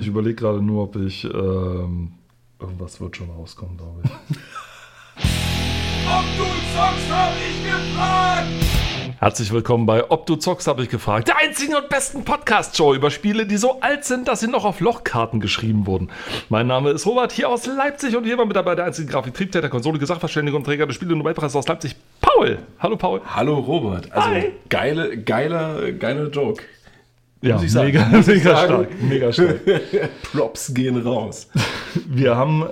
Ich überlege gerade nur, ob ich. Ähm, irgendwas wird schon rauskommen, glaube ich. Ob du zockst, hab ich gefragt! Herzlich willkommen bei Ob du zockst, habe ich gefragt. Der einzigen und besten Podcast-Show über Spiele, die so alt sind, dass sie noch auf Lochkarten geschrieben wurden. Mein Name ist Robert, hier aus Leipzig und hier war mit dabei der einzige Grafiktriebtäter, Konsole, Sachverständiger und Träger des Spiele- und Nobelpreises aus Leipzig, Paul. Hallo, Paul. Hallo Robert. Also Hi. geile, geiler, geiler Joke. Ja, Muss ich sagen. mega, mega stark. Mega stark. Props gehen raus. Wir haben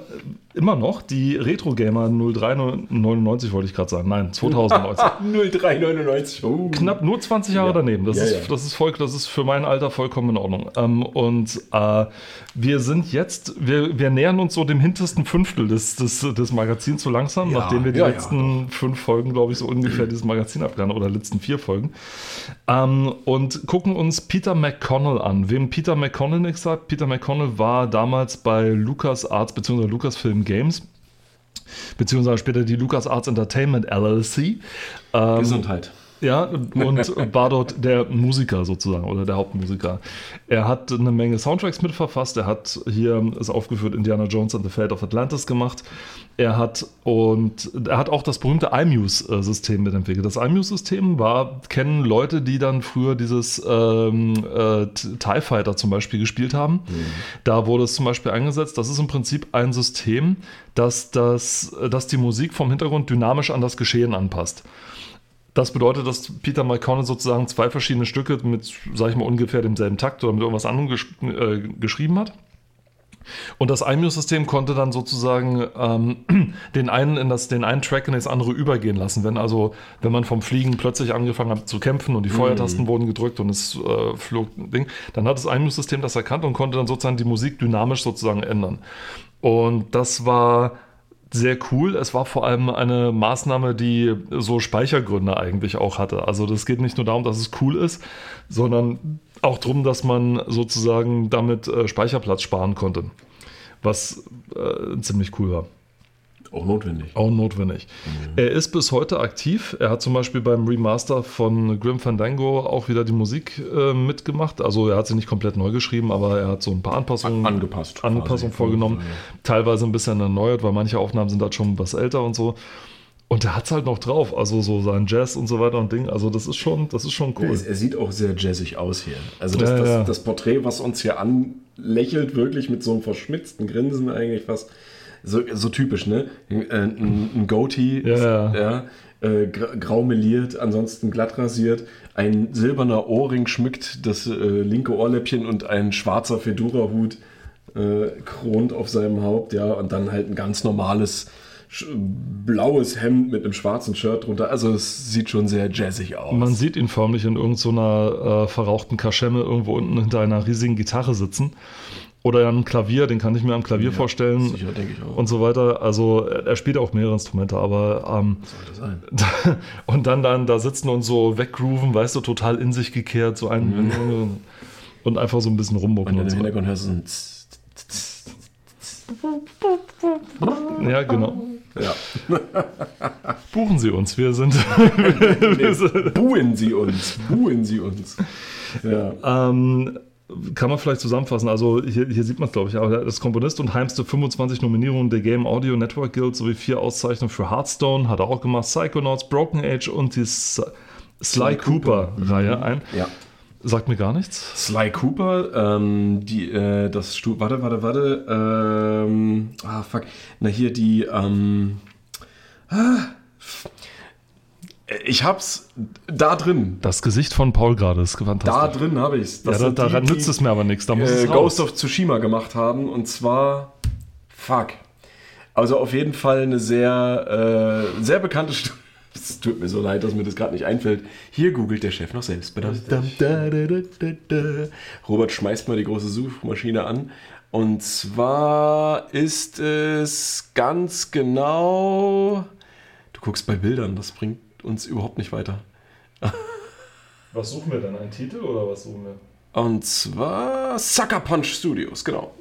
immer noch die Retro Gamer 0399, wollte ich gerade sagen. Nein, 2019. 0399. Oh. Knapp nur 20 Jahre Ja. daneben. Das, Ja, ist, ja. das, ist voll, das ist für mein Alter vollkommen in Ordnung. Ähm, und äh, wir sind jetzt, wir, wir nähern uns so dem hintersten Fünftel des, des, des Magazins so langsam, nachdem wir die letzten fünf Folgen, glaube ich, so ungefähr dieses Magazin abgelernt oder letzten vier Folgen. Ähm, und gucken uns Peter McConnell an. Wem Peter McConnell nichts sagt, Peter McConnell war damals bei LucasArts bzw. Lucasfilm Games beziehungsweise später die LucasArts Entertainment LLC. Ähm, Gesundheit. Ja, und war dort der Musiker sozusagen oder der Hauptmusiker. Er hat eine Menge Soundtracks mitverfasst. Er hat hier ist aufgeführt Indiana Jones and the Fate of Atlantis gemacht. Er hat und er hat auch das berühmte iMuse-System mitentwickelt. Das iMuse-System war kennen Leute, die dann früher dieses ähm, äh, TIE Fighter zum Beispiel gespielt haben. Da wurde es zum Beispiel eingesetzt. Das ist im Prinzip ein System, das, das, das die Musik vom Hintergrund dynamisch an das Geschehen anpasst. Das bedeutet, dass Peter McConnell sozusagen zwei verschiedene Stücke mit, sag ich mal, ungefähr demselben Takt oder mit irgendwas anderem gesch äh, geschrieben hat. Und das iMuse-System konnte dann sozusagen ähm, den, einen in das, den einen Track in das andere übergehen lassen. Wenn also, wenn man vom Fliegen plötzlich angefangen hat zu kämpfen und die Feuertasten wurden gedrückt und es äh, flog ein Ding, dann hat das iMuse-System das erkannt und konnte dann sozusagen die Musik dynamisch sozusagen ändern. Und das war sehr cool. Es war vor allem eine Maßnahme, die so Speichergründe eigentlich auch hatte. Also das geht nicht nur darum, dass es cool ist, sondern auch darum, dass man sozusagen damit äh, Speicherplatz sparen konnte. Was äh, ziemlich cool war. Auch notwendig. Auch notwendig. Er ist bis heute aktiv. Er hat zum Beispiel beim Remaster von Grim Fandango auch wieder die Musik äh, mitgemacht. Also er hat sie nicht komplett neu geschrieben, aber er hat so ein paar Anpassungen, An- angepasst Anpassungen vorgenommen. Ja. Teilweise ein bisschen erneuert, weil manche Aufnahmen sind halt schon was älter und so. Und er hat es halt noch drauf. Also so sein Jazz und so weiter und Ding. Also das ist schon, das ist schon cool. Er, er sieht auch sehr jazzig aus hier. Also das, Ja, das, ja. das Porträt, was uns hier anlächelt, wirklich mit so einem verschmitzten Grinsen eigentlich fast. So, so typisch, ne? Ein, ein, ein Goatee, Ja, ja. äh, gra- grau meliert, ansonsten glatt rasiert. Ein silberner Ohrring schmückt das äh, linke Ohrläppchen und ein schwarzer Fedora-Hut äh, kront auf seinem Haupt, ja. Und dann halt ein ganz normales blaues Hemd mit einem schwarzen Shirt drunter. Also es sieht schon sehr jazzig aus. Man sieht ihn förmlich in irgendeiner äh, verrauchten Kaschemme irgendwo unten hinter einer riesigen Gitarre sitzen. Oder einem Klavier, den kann ich mir am Klavier vorstellen. sicher, denke ich auch. Und so weiter. Also er spielt auch mehrere Instrumente, aber ähm, Sollte sein. und dann, dann da sitzen und so weggrooven, weißt du, total in sich gekehrt, so ein und einfach so ein bisschen rummucken Und im. Hintergrund hörst du ein Ja, genau. Ja. Buchen Sie uns, wir sind. sind Buhen sie uns. Buhen sie uns. Ja. ähm, kann man vielleicht zusammenfassen. Also hier, hier sieht man es, glaube ich, aber er ist Komponist und heimste 25 Nominierungen der Game Audio Network Guild sowie vier Auszeichnungen für Hearthstone, hat er auch gemacht, Psychonauts, Broken Age und die S Sly Cooper-Reihe ein. ja. Sagt mir gar nichts. Sly Cooper, ähm, die, äh, das Stu warte, warte, warte, ähm, ah, fuck, na hier die, ähm, ah, ich hab's da drin, Das Gesicht von Paul gerade ist da fantastisch. drin habe ich's. ja, Das da, sind daran die, nützt es mir aber nichts. Da muss äh, es Ghost raus. of Tsushima gemacht haben und zwar, fuck, also auf jeden Fall eine sehr, äh, sehr bekannte Stu Es tut mir so leid, dass mir das gerade nicht einfällt. Hier googelt der Chef noch selbst. Robert schmeißt mal die große Suchmaschine an. Und zwar ist es ganz genau. Du guckst bei Bildern, das bringt uns überhaupt nicht weiter. Was suchen wir denn? Ein Titel oder was suchen wir? Und zwar Sucker Punch Studios, genau.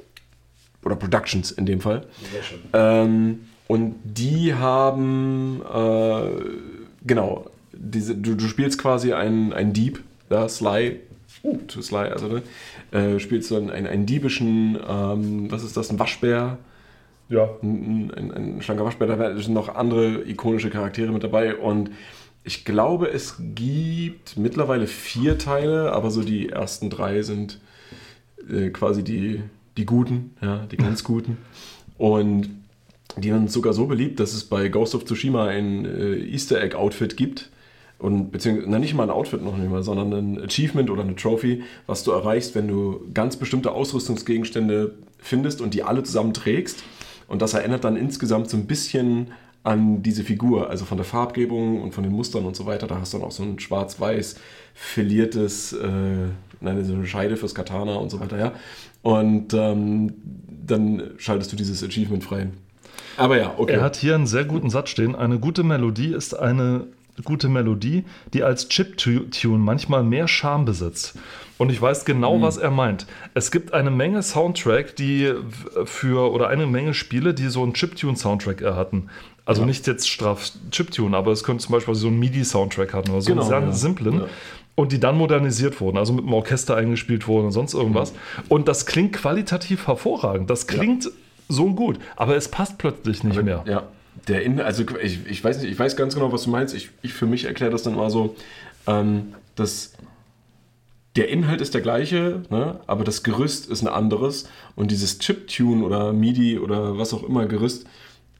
Oder Productions in dem Fall. Sehr schön. Ähm, und die haben, äh, genau, diese, du, du spielst quasi einen, einen Dieb, ja, Sly uh, to Sly, also ne, äh, spielst du einen, einen, einen diebischen, ähm, was ist das, ein Waschbär, Ja. ein, ein, ein schlanker Waschbär, da sind noch andere ikonische Charaktere mit dabei und ich glaube, es gibt mittlerweile vier Teile, aber so die ersten drei sind äh, quasi die, die guten, ja, die ganz guten. Und die sind sogar so beliebt, dass es bei Ghost of Tsushima ein äh, Easter Egg Outfit gibt. Und beziehungsweise, na, nicht mal ein Outfit noch nicht mal, sondern ein Achievement oder eine Trophy, was du erreichst, wenn du ganz bestimmte Ausrüstungsgegenstände findest und die alle zusammen trägst. Und das erinnert dann insgesamt so ein bisschen an diese Figur, also von der Farbgebung und von den Mustern und so weiter. Da hast du dann auch so ein schwarz-weiß filiertes, äh, nein, so eine Scheide fürs Katana und so weiter, ja. Und ähm, dann schaltest du dieses Achievement frei. Aber ja, okay. Er hat hier einen sehr guten Satz stehen. Eine gute Melodie ist eine gute Melodie, die als Chip-Tune manchmal mehr Charme besitzt. Und ich weiß genau, was er meint. Es gibt eine Menge Soundtrack, die für, oder eine Menge Spiele, die so einen Chiptune-Soundtrack hatten. Also Ja. nicht jetzt straff Chiptune, aber es könnte zum Beispiel so einen MIDI-Soundtrack hatten oder so Genau, einen sehr ja. simplen. Ja. Und die dann modernisiert wurden, also mit dem Orchester eingespielt wurden und sonst irgendwas. Und das klingt qualitativ hervorragend. Das klingt so gut, aber es passt plötzlich nicht mehr. Ja, der In also ich, ich weiß nicht, ich weiß ganz genau, was du meinst. Ich, ich für mich erkläre das dann mal so, ähm, dass der Inhalt ist der gleiche, ne? aber das Gerüst ist ein anderes. Und dieses Chiptune oder MIDI oder was auch immer Gerüst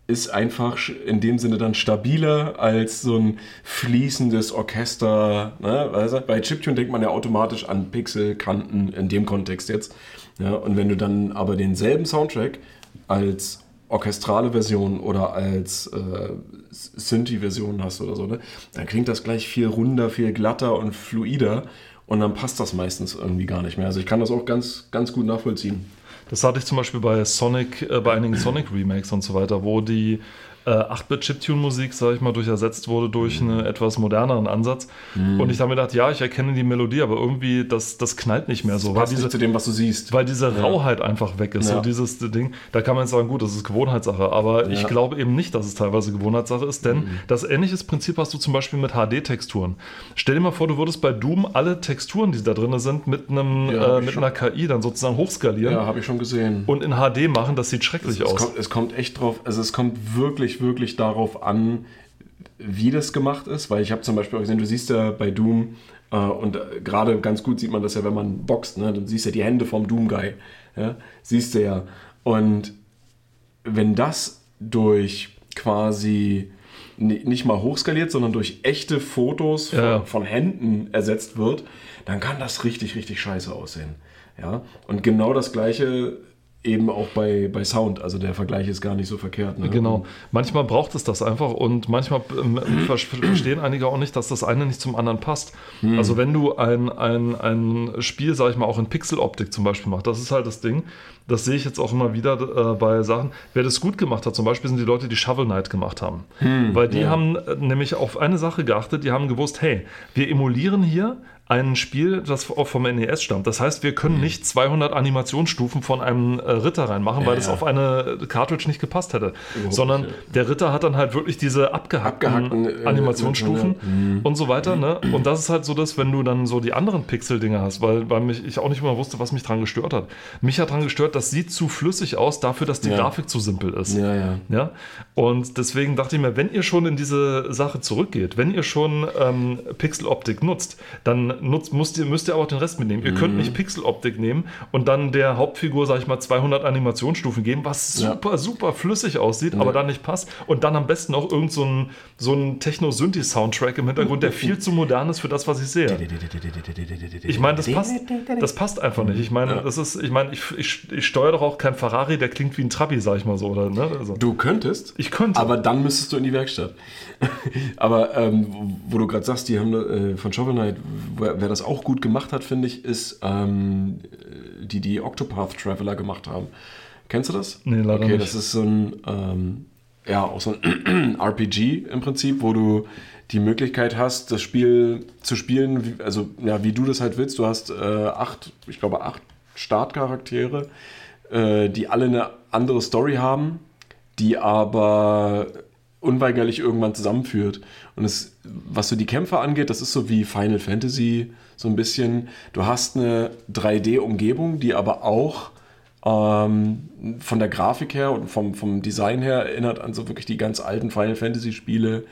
ist einfach in dem Sinne dann stabiler als so ein fließendes Orchester. Ne? Du? Bei Chiptune denkt man ja automatisch an Pixel, Kanten in dem Kontext jetzt. Ja? Und wenn du dann aber denselben Soundtrack als orchestrale Version oder als äh, Synthi-Version hast oder so, ne? dann klingt das gleich viel runder, viel glatter und fluider und dann passt das meistens irgendwie gar nicht mehr. Also ich kann das auch ganz, ganz gut nachvollziehen. Das hatte ich zum Beispiel bei Sonic, äh, bei einigen Sonic-Remakes und so weiter, wo die äh, 8-Bit-Chiptune-Musik, sag ich mal, durch ersetzt wurde durch einen etwas moderneren Ansatz. Und ich habe mir gedacht, ja, ich erkenne die Melodie, aber irgendwie, das, das knallt nicht mehr so. Weil Passt diese, zu dem, was du siehst. weil diese Rauheit einfach weg ist. Ja. So dieses Ding, da kann man jetzt sagen, gut, das ist Gewohnheitssache, aber ich Ja. Mhm. glaube eben nicht, dass es teilweise Gewohnheitssache ist, denn das ähnliches Prinzip hast du zum Beispiel mit HD-Texturen. Stell dir mal vor, du würdest bei Doom alle Texturen, die da drin sind, mit, einem, Ja, äh, ich mit einer KI dann sozusagen hochskalieren ja, habe ich schon gesehen. und in HD machen, das sieht schrecklich es, aus. kommt, es kommt echt drauf, also es kommt wirklich, wirklich darauf an, wie das gemacht ist, weil ich habe zum Beispiel auch gesehen, du siehst ja bei Doom, äh, und äh, gerade ganz gut sieht man das ja, wenn man boxt, ne? dann siehst du ja die Hände vom Doom-Guy, ja? siehst du ja. Und wenn das durch quasi ni- nicht mal hochskaliert, sondern durch echte Fotos von, Ja. von Händen ersetzt wird, dann kann das richtig, richtig scheiße aussehen. Ja? Und genau das gleiche eben auch bei, bei Sound. Also der Vergleich ist gar nicht so verkehrt. Ne? Genau. Manchmal braucht es das einfach und manchmal ähm, ver- verstehen einige auch nicht, dass das eine nicht zum anderen passt. Also wenn du ein, ein, ein Spiel, sag ich mal, auch in Pixeloptik zum Beispiel machst, das ist halt das Ding, das sehe ich jetzt auch immer wieder äh, bei Sachen. Wer das gut gemacht hat, zum Beispiel sind die Leute, die Shovel Knight gemacht haben. Weil die ja. haben äh, nämlich auf eine Sache geachtet, die haben gewusst, hey, wir emulieren hier ein Spiel, das auch vom NES stammt. Das heißt, wir können nicht 200 Animationsstufen von einem äh, Ritter reinmachen, weil Ja, das auf eine Cartridge nicht gepasst hätte. Überhaupt Sondern nicht, der Ritter hat dann halt wirklich diese abgehackten, Abgehackten, äh, Animationsstufen äh, und so weiter. Ne? Und das ist halt so, dass wenn du dann so die anderen Pixel-Dinger hast, weil, weil mich, ich auch nicht immer wusste, was mich dran gestört hat. Mich hat dran gestört, das sieht zu flüssig aus dafür, dass die Ja. Grafik zu simpel ist. Ja, ja. Ja, und deswegen dachte ich mir, wenn ihr schon in diese Sache zurückgeht, wenn ihr schon ähm, Pixeloptik nutzt, dann nutzt, müsst, ihr, müsst ihr aber auch den Rest mitnehmen. Ihr könnt Mhm. nicht Pixeloptik nehmen und dann der Hauptfigur, sag ich mal, 200 Animationsstufen geben, was Ja. super, super flüssig aussieht, aber dann nicht passt. Und dann am besten auch irgend so ein, so ein Techno-Synthi-Soundtrack im Hintergrund, der viel zu modern ist für das, was ich sehe. Ich meine, das passt, das passt einfach nicht. Ich meine, das ist, ich meine, ich, ich, ich steuere doch auch kein Ferrari, der klingt wie ein Trabi, sag ich mal so, oder? Ne? Also, Du könntest. ich könnte. Aber dann müsstest du in die Werkstatt. Aber ähm, wo, wo du gerade sagst, die haben äh, von Shovel Knight, wer, wer das auch gut gemacht hat, finde ich, ist ähm, die, die Octopath Traveler gemacht haben. Kennst du das? Nee, leider okay, nicht. das ist so ein, ähm, ja, auch so ein RPG im Prinzip, wo du die Möglichkeit hast, das Spiel zu spielen, wie, also ja, wie du das halt willst. Du hast äh, acht, ich glaube, acht Startcharaktere, äh, die alle eine andere Story haben, die aber unweigerlich irgendwann zusammenführt. Und es, was so die Kämpfe angeht, das ist so wie Final Fantasy, so ein bisschen. Du hast eine 3D-Umgebung, die aber auch ähm, von der Grafik her und vom, vom Design her erinnert an so wirklich die ganz alten Final Fantasy-Spiele.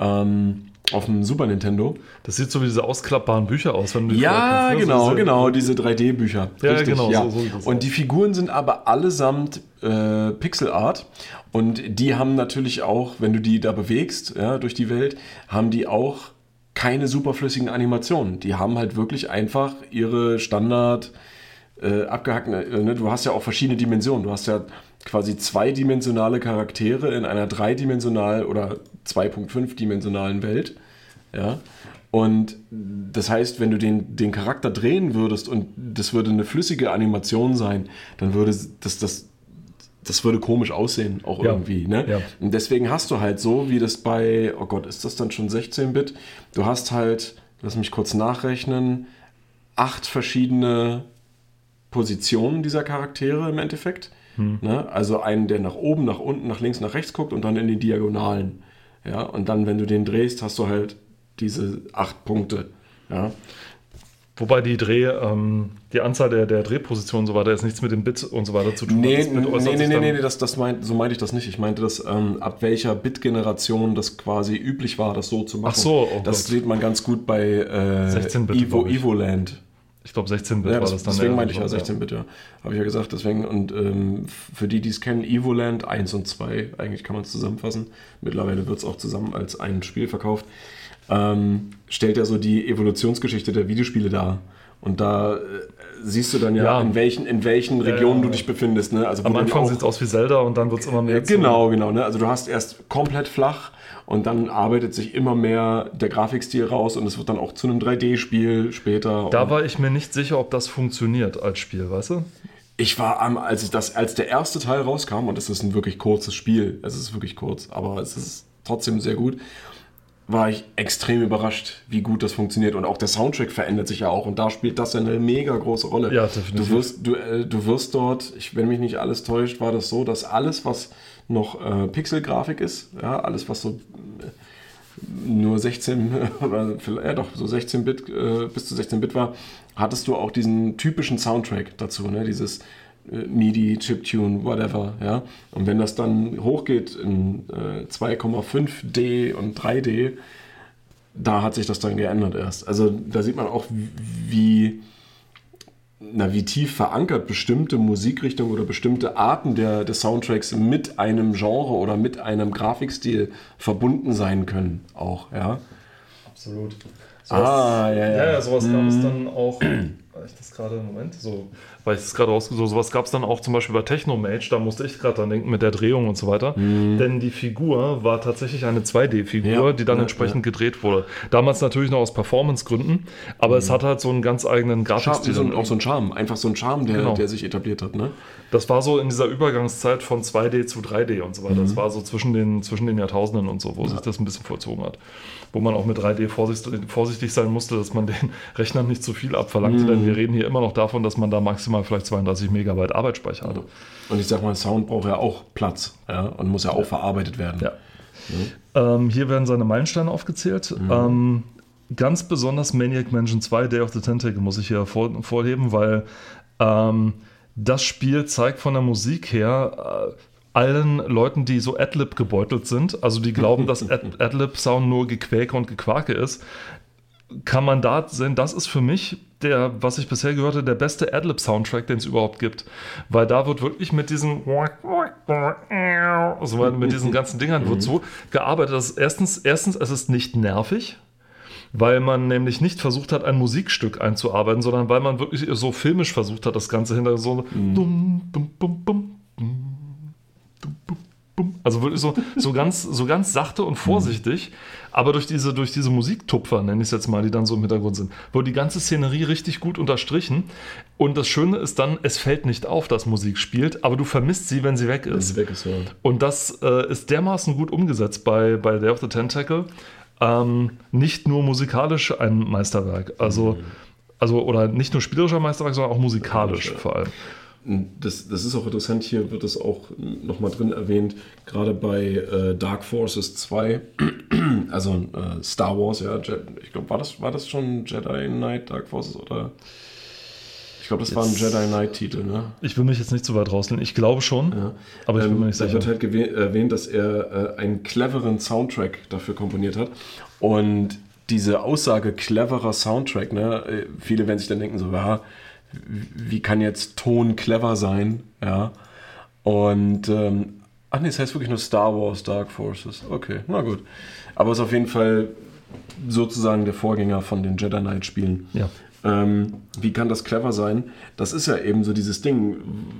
Ähm, auf dem Super Nintendo. Das sieht so wie diese ausklappbaren Bücher aus. Wenn du ja, kannst, ne? genau, so genau, diese 3D-Bücher. Ja, Richtig, genau. Ja. So, so und die Figuren sind aber allesamt äh, Pixel Art. Und die haben natürlich auch, wenn du die da bewegst, ja, durch die Welt, haben die auch keine superflüssigen Animationen. Die haben halt wirklich einfach ihre Standard äh, abgehackten. Äh, ne? Du hast ja auch verschiedene Dimensionen. Du hast ja quasi zweidimensionale Charaktere in einer dreidimensional oder 2.5-dimensionalen Welt. Ja. Und das heißt, wenn du den, den Charakter drehen würdest und das würde eine flüssige Animation sein, dann würde das, das, das würde komisch aussehen, auch ja. irgendwie. Ne? Ja. Und deswegen hast du halt so, wie das bei, oh Gott, ist das dann schon 16-Bit? Du hast halt, lass mich kurz nachrechnen, acht verschiedene Positionen dieser Charaktere im Endeffekt. Hm. Ne? Also einen, der nach oben, nach unten, nach links, nach rechts guckt und dann in die Diagonalen. Ja? Und dann, wenn du den drehst, hast du halt diese acht Punkte. Ja? Wobei die Dreh, ähm, die Anzahl der, der Drehpositionen und so weiter jetzt nichts mit dem Bit und so weiter zu tun nee. Nee, nee, nee, nee, das, das meint, so meinte ich das nicht. Ich meinte, dass ähm, ab welcher Bit-Generation das quasi üblich war, das so zu machen. Ach so, oh Das Gott. sieht man ganz gut bei äh, Evo, Evoland. Ich glaube 16-Bit ja, war das dann. Deswegen meinte ich ja 16-Bit, ja. Habe ich ja gesagt. Deswegen, und ähm, für die, die es kennen, Evoland 1 und 2, eigentlich kann man es zusammenfassen. Mittlerweile wird es auch zusammen als ein Spiel verkauft. Ähm, stellt ja so die Evolutionsgeschichte der Videospiele dar. Und da äh, siehst du dann ja, ja, In, welchen, in welchen Regionen ja, du dich befindest. Ne? Also, Am Anfang sieht es aus wie Zelda und dann wird es immer mehr. Genau, genau. Ne? Also du hast erst komplett flach und dann arbeitet sich immer mehr der Grafikstil raus und es wird dann auch zu einem 3D-Spiel später. Da war ich mir nicht sicher, ob das funktioniert als Spiel, weißt du? Ich war am, als ich das, als der erste Teil rauskam, und es ist ein wirklich kurzes Spiel, es ist wirklich kurz, aber es ist trotzdem sehr gut, war ich extrem überrascht, wie gut das funktioniert. Und auch der Soundtrack verändert sich ja auch. Und da spielt das eine mega große Rolle. Ja, definitiv. Du wirst, du, äh, du wirst dort, ich, wenn mich nicht alles täuscht, war das so, dass alles, was noch äh, Pixel-Grafik ist. Ja, alles, was so äh, nur 16 oder ja doch so 16 Bit äh, bis zu 16 Bit war, hattest du auch diesen typischen Soundtrack dazu, ne? Dieses äh, MIDI, Chiptune, whatever, ja. Und wenn das dann hochgeht in 2,5D äh, und 3D, da hat sich das dann geändert erst. Also da sieht man auch, wie na, wie tief verankert bestimmte Musikrichtungen oder bestimmte Arten der, des Soundtracks mit einem Genre oder mit einem Grafikstil verbunden sein können, auch, ja. Absolut. Sowas, ah, ja, ja. Ja, ja sowas gab es mhm. dann auch, ich das gerade, Moment, so weil ich es gerade rausgesucht habe. Sowas gab es dann auch zum Beispiel bei Technomage, da musste ich gerade dran denken mit der Drehung und so weiter. Mhm. Denn die Figur war tatsächlich eine 2D-Figur, ja, die dann ja, entsprechend ja. gedreht wurde. Damals natürlich noch aus Performance-Gründen, aber mhm. es hat halt so einen ganz eigenen Grafikstil. So, auch so ein Charme, einfach so ein Charme, der, genau. der sich etabliert hat. Ne? Das war so in dieser Übergangszeit von 2D zu 3D und so weiter. Mhm. Das war so zwischen den, zwischen den Jahrtausenden und so, wo sich das ein bisschen vollzogen hat. Wo man auch mit 3D vorsichtig, sein musste, dass man den Rechnern nicht zu viel abverlangte, denn mhm. wir reden hier immer noch davon, dass man da maximal vielleicht 32 Megabyte Arbeitsspeicher hatte. Und ich sag mal, Sound braucht ja auch Platz ja, und muss ja auch verarbeitet werden. Ja. ja. Ähm, hier werden seine Meilensteine aufgezählt. Mhm. Ähm, ganz besonders Maniac Mansion 2, Day of the Tentacle, muss ich hier vor, vorheben, weil ähm, das Spiel zeigt von der Musik her äh, allen Leuten, die so Adlib gebeutelt sind, also die glauben, dass Ad Adlib-Sound nur Gequäke und Gequake ist, kann man da sehen, das ist für mich der, was ich bisher gehört habe, der beste Adlib-Soundtrack, den es überhaupt gibt. Weil da wird wirklich mit diesen also mit diesen ganzen Dingern wird so gearbeitet, dass erstens, erstens, es ist nicht nervig, weil man nämlich nicht versucht hat, ein Musikstück einzuarbeiten, sondern weil man wirklich so filmisch versucht hat, das Ganze hinter so mhm. Also wirklich so, so, ganz, so ganz sachte und vorsichtig, aber durch diese, durch diese Musiktupfer, nenne ich es jetzt mal, die dann so im Hintergrund sind, wurde die ganze Szenerie richtig gut unterstrichen. Und das Schöne ist dann, es fällt nicht auf, dass Musik spielt, aber du vermisst sie, wenn sie weg ist. Wenn sie weg ist ja. Und das äh, ist dermaßen gut umgesetzt bei, bei Day of the Tentacle. Ähm, nicht nur musikalisch ein Meisterwerk, also, mhm. also oder nicht nur spielerischer Meisterwerk, sondern auch musikalisch vor allem. Das, das ist auch interessant, hier wird es auch nochmal drin erwähnt, gerade bei äh, Dark Forces 2, also äh, Star Wars, ja, ich glaube, war das, war das schon Jedi Knight Dark Forces oder? Ich glaube, das war ein Jedi Knight-Titel, ne? Ich will mich jetzt nicht zu weit rauslehnen. Ich glaube schon, Ja. aber ich bin Ähm, mir nicht da sicher. wird halt erwähnt, dass er äh, einen cleveren Soundtrack dafür komponiert hat. Und diese Aussage cleverer Soundtrack, ne, äh, viele werden sich dann denken, so, ja, wie kann jetzt Ton clever sein? Ja. Und ähm, ach nee, es heißt wirklich nur Star Wars Dark Forces. Okay, na gut. Aber es ist auf jeden Fall sozusagen der Vorgänger von den Jedi Knight Spielen. Ja. Ähm, wie kann das clever sein? Das ist ja eben so dieses Ding,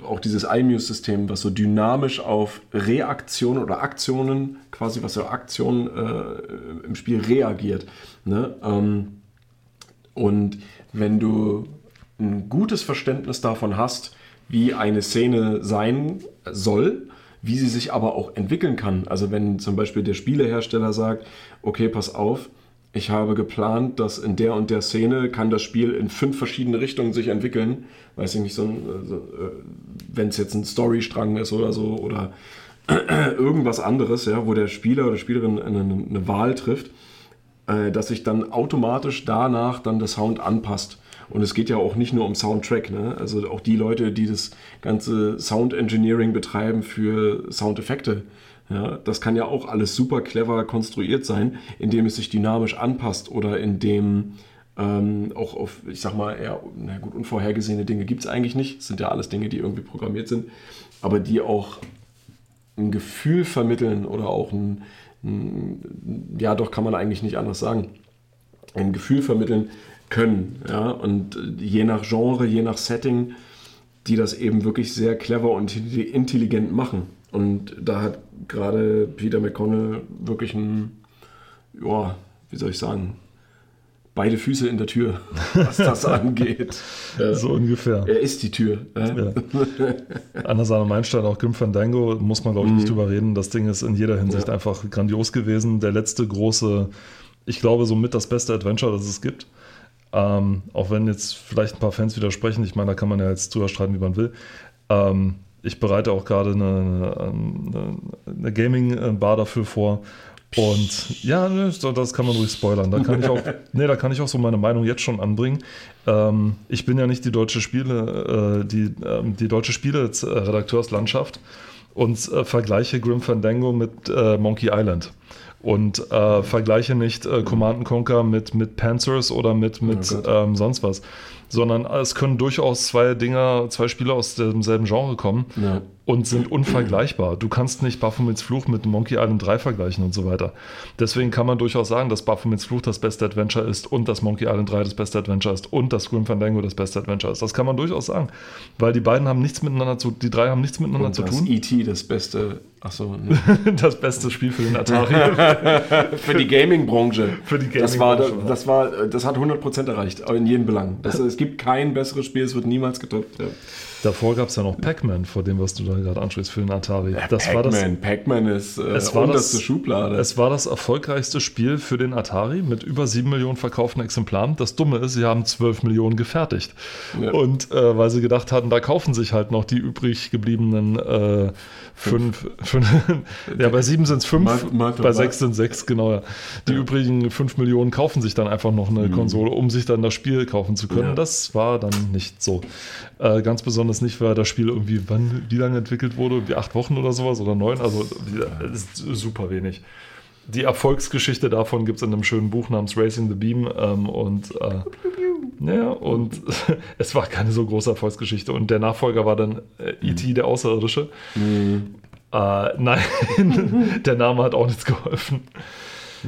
auch dieses iMuse-System, was so dynamisch auf Reaktionen oder Aktionen, quasi was ja Aktionen äh, im Spiel reagiert. Ne? Ähm, und wenn du ein gutes Verständnis davon hast, wie eine Szene sein soll, wie sie sich aber auch entwickeln kann. Also wenn zum Beispiel der Spielehersteller sagt, okay, pass auf, ich habe geplant, dass in der und der Szene kann das Spiel in fünf verschiedene Richtungen sich entwickeln. Weiß ich nicht, so, so, äh, wenn es jetzt ein Storystrang ist oder so oder irgendwas anderes, ja, wo der Spieler oder Spielerin eine, eine Wahl trifft, äh, dass sich dann automatisch danach dann der Sound anpasst. Und es geht ja auch nicht nur um Soundtrack, ne? also auch die Leute, die das ganze Sound Engineering betreiben für Soundeffekte. Ja, das kann ja auch alles super clever konstruiert sein, indem es sich dynamisch anpasst oder indem ähm, auch auf, ich sag mal, eher, na gut, unvorhergesehene Dinge gibt es eigentlich nicht. Es sind ja alles Dinge, die irgendwie programmiert sind, aber die auch ein Gefühl vermitteln oder auch ein, ein, ja doch kann man eigentlich nicht anders sagen, ein Gefühl vermitteln können. Ja? Und äh, je nach Genre, je nach Setting, die das eben wirklich sehr clever und intelli- intelligent machen. Und da hat gerade Peter McConnell wirklich ein, ja, wie soll ich sagen, beide Füße in der Tür, was das angeht. So ungefähr. Er ist die Tür. Ja. Ja. Anna Sahne Meinstein, auch Grim Fandango, muss man glaube ich nicht drüber reden. Das Ding ist in jeder Hinsicht Ja. einfach grandios gewesen. Der letzte große, ich glaube, somit das beste Adventure, das es gibt. Ähm, auch wenn jetzt vielleicht ein paar Fans widersprechen, ich meine, da kann man ja jetzt drüber streiten, wie man will. Ähm, ich bereite auch gerade eine, eine, eine Gaming-Bar dafür vor. Und ja, ne, das kann man ruhig spoilern. Da kann ich auch, nee, da kann ich auch so meine Meinung jetzt schon anbringen. Ähm, ich bin ja nicht die deutsche Spiele, äh, die, ähm, die deutsche Spiele-Redakteurslandschaft und äh, vergleiche Grim Fandango mit äh, Monkey Island. Und äh, vergleiche nicht äh, Command Conquer mit, mit Panzers oder mit, mit Oh ähm, sonst was. Sondern es können durchaus zwei Dinger, zwei Spiele aus demselben Genre kommen Ja. Und sind unvergleichbar. Du kannst nicht Baphomets Fluch mit Monkey Island 3 vergleichen und so weiter. Deswegen kann man durchaus sagen, dass Baphomets Fluch das beste Adventure ist und dass Monkey Island 3 das beste Adventure ist und dass Grim Fandango das beste Adventure ist. Das kann man durchaus sagen, weil die beiden haben nichts miteinander zu, die drei haben nichts miteinander Und zu tun. E.T. das beste, achso, ne. Das beste Spiel für den Atari. für die Gaming-Branche. Für die Das war, Gaming-Branche, das war, das hat 100% erreicht, aber in jedem Belang. Das, es gibt kein besseres Spiel, es wird niemals getoppt. Ja. Davor gab es ja noch Pac-Man, vor dem, was du da gerade ansprichst, für den Atari. Pac-Man, Pac-Man ist äh, Es war das- Schublade. Es war das erfolgreichste Spiel für den Atari mit über 7 Millionen verkauften Exemplaren. Das Dumme ist, sie haben 12 Millionen gefertigt. Ja. Und äh, weil sie gedacht hatten, da kaufen sich halt noch die übrig gebliebenen äh, fünf. fünf ja, bei 7 sind es 5, Mal- mal- bei mal- 6 sind 6, genau. Ja. Die übrigen 5 Millionen kaufen sich dann einfach noch eine Konsole, um sich dann das Spiel kaufen zu können. Mhm. Das war dann nicht so. Äh, ganz besonders nicht, weil das Spiel irgendwie, wann, wie lange entwickelt wurde? Irgendwie acht Wochen oder sowas oder neun. Also das ist super wenig. Die Erfolgsgeschichte davon gibt es in einem schönen Buch namens Racing the Beam. Ähm, und äh, ja, und es war keine so große Erfolgsgeschichte. Und der Nachfolger war dann äh, E.T., der Außerirdische. Äh, nein, der Name hat auch nichts geholfen.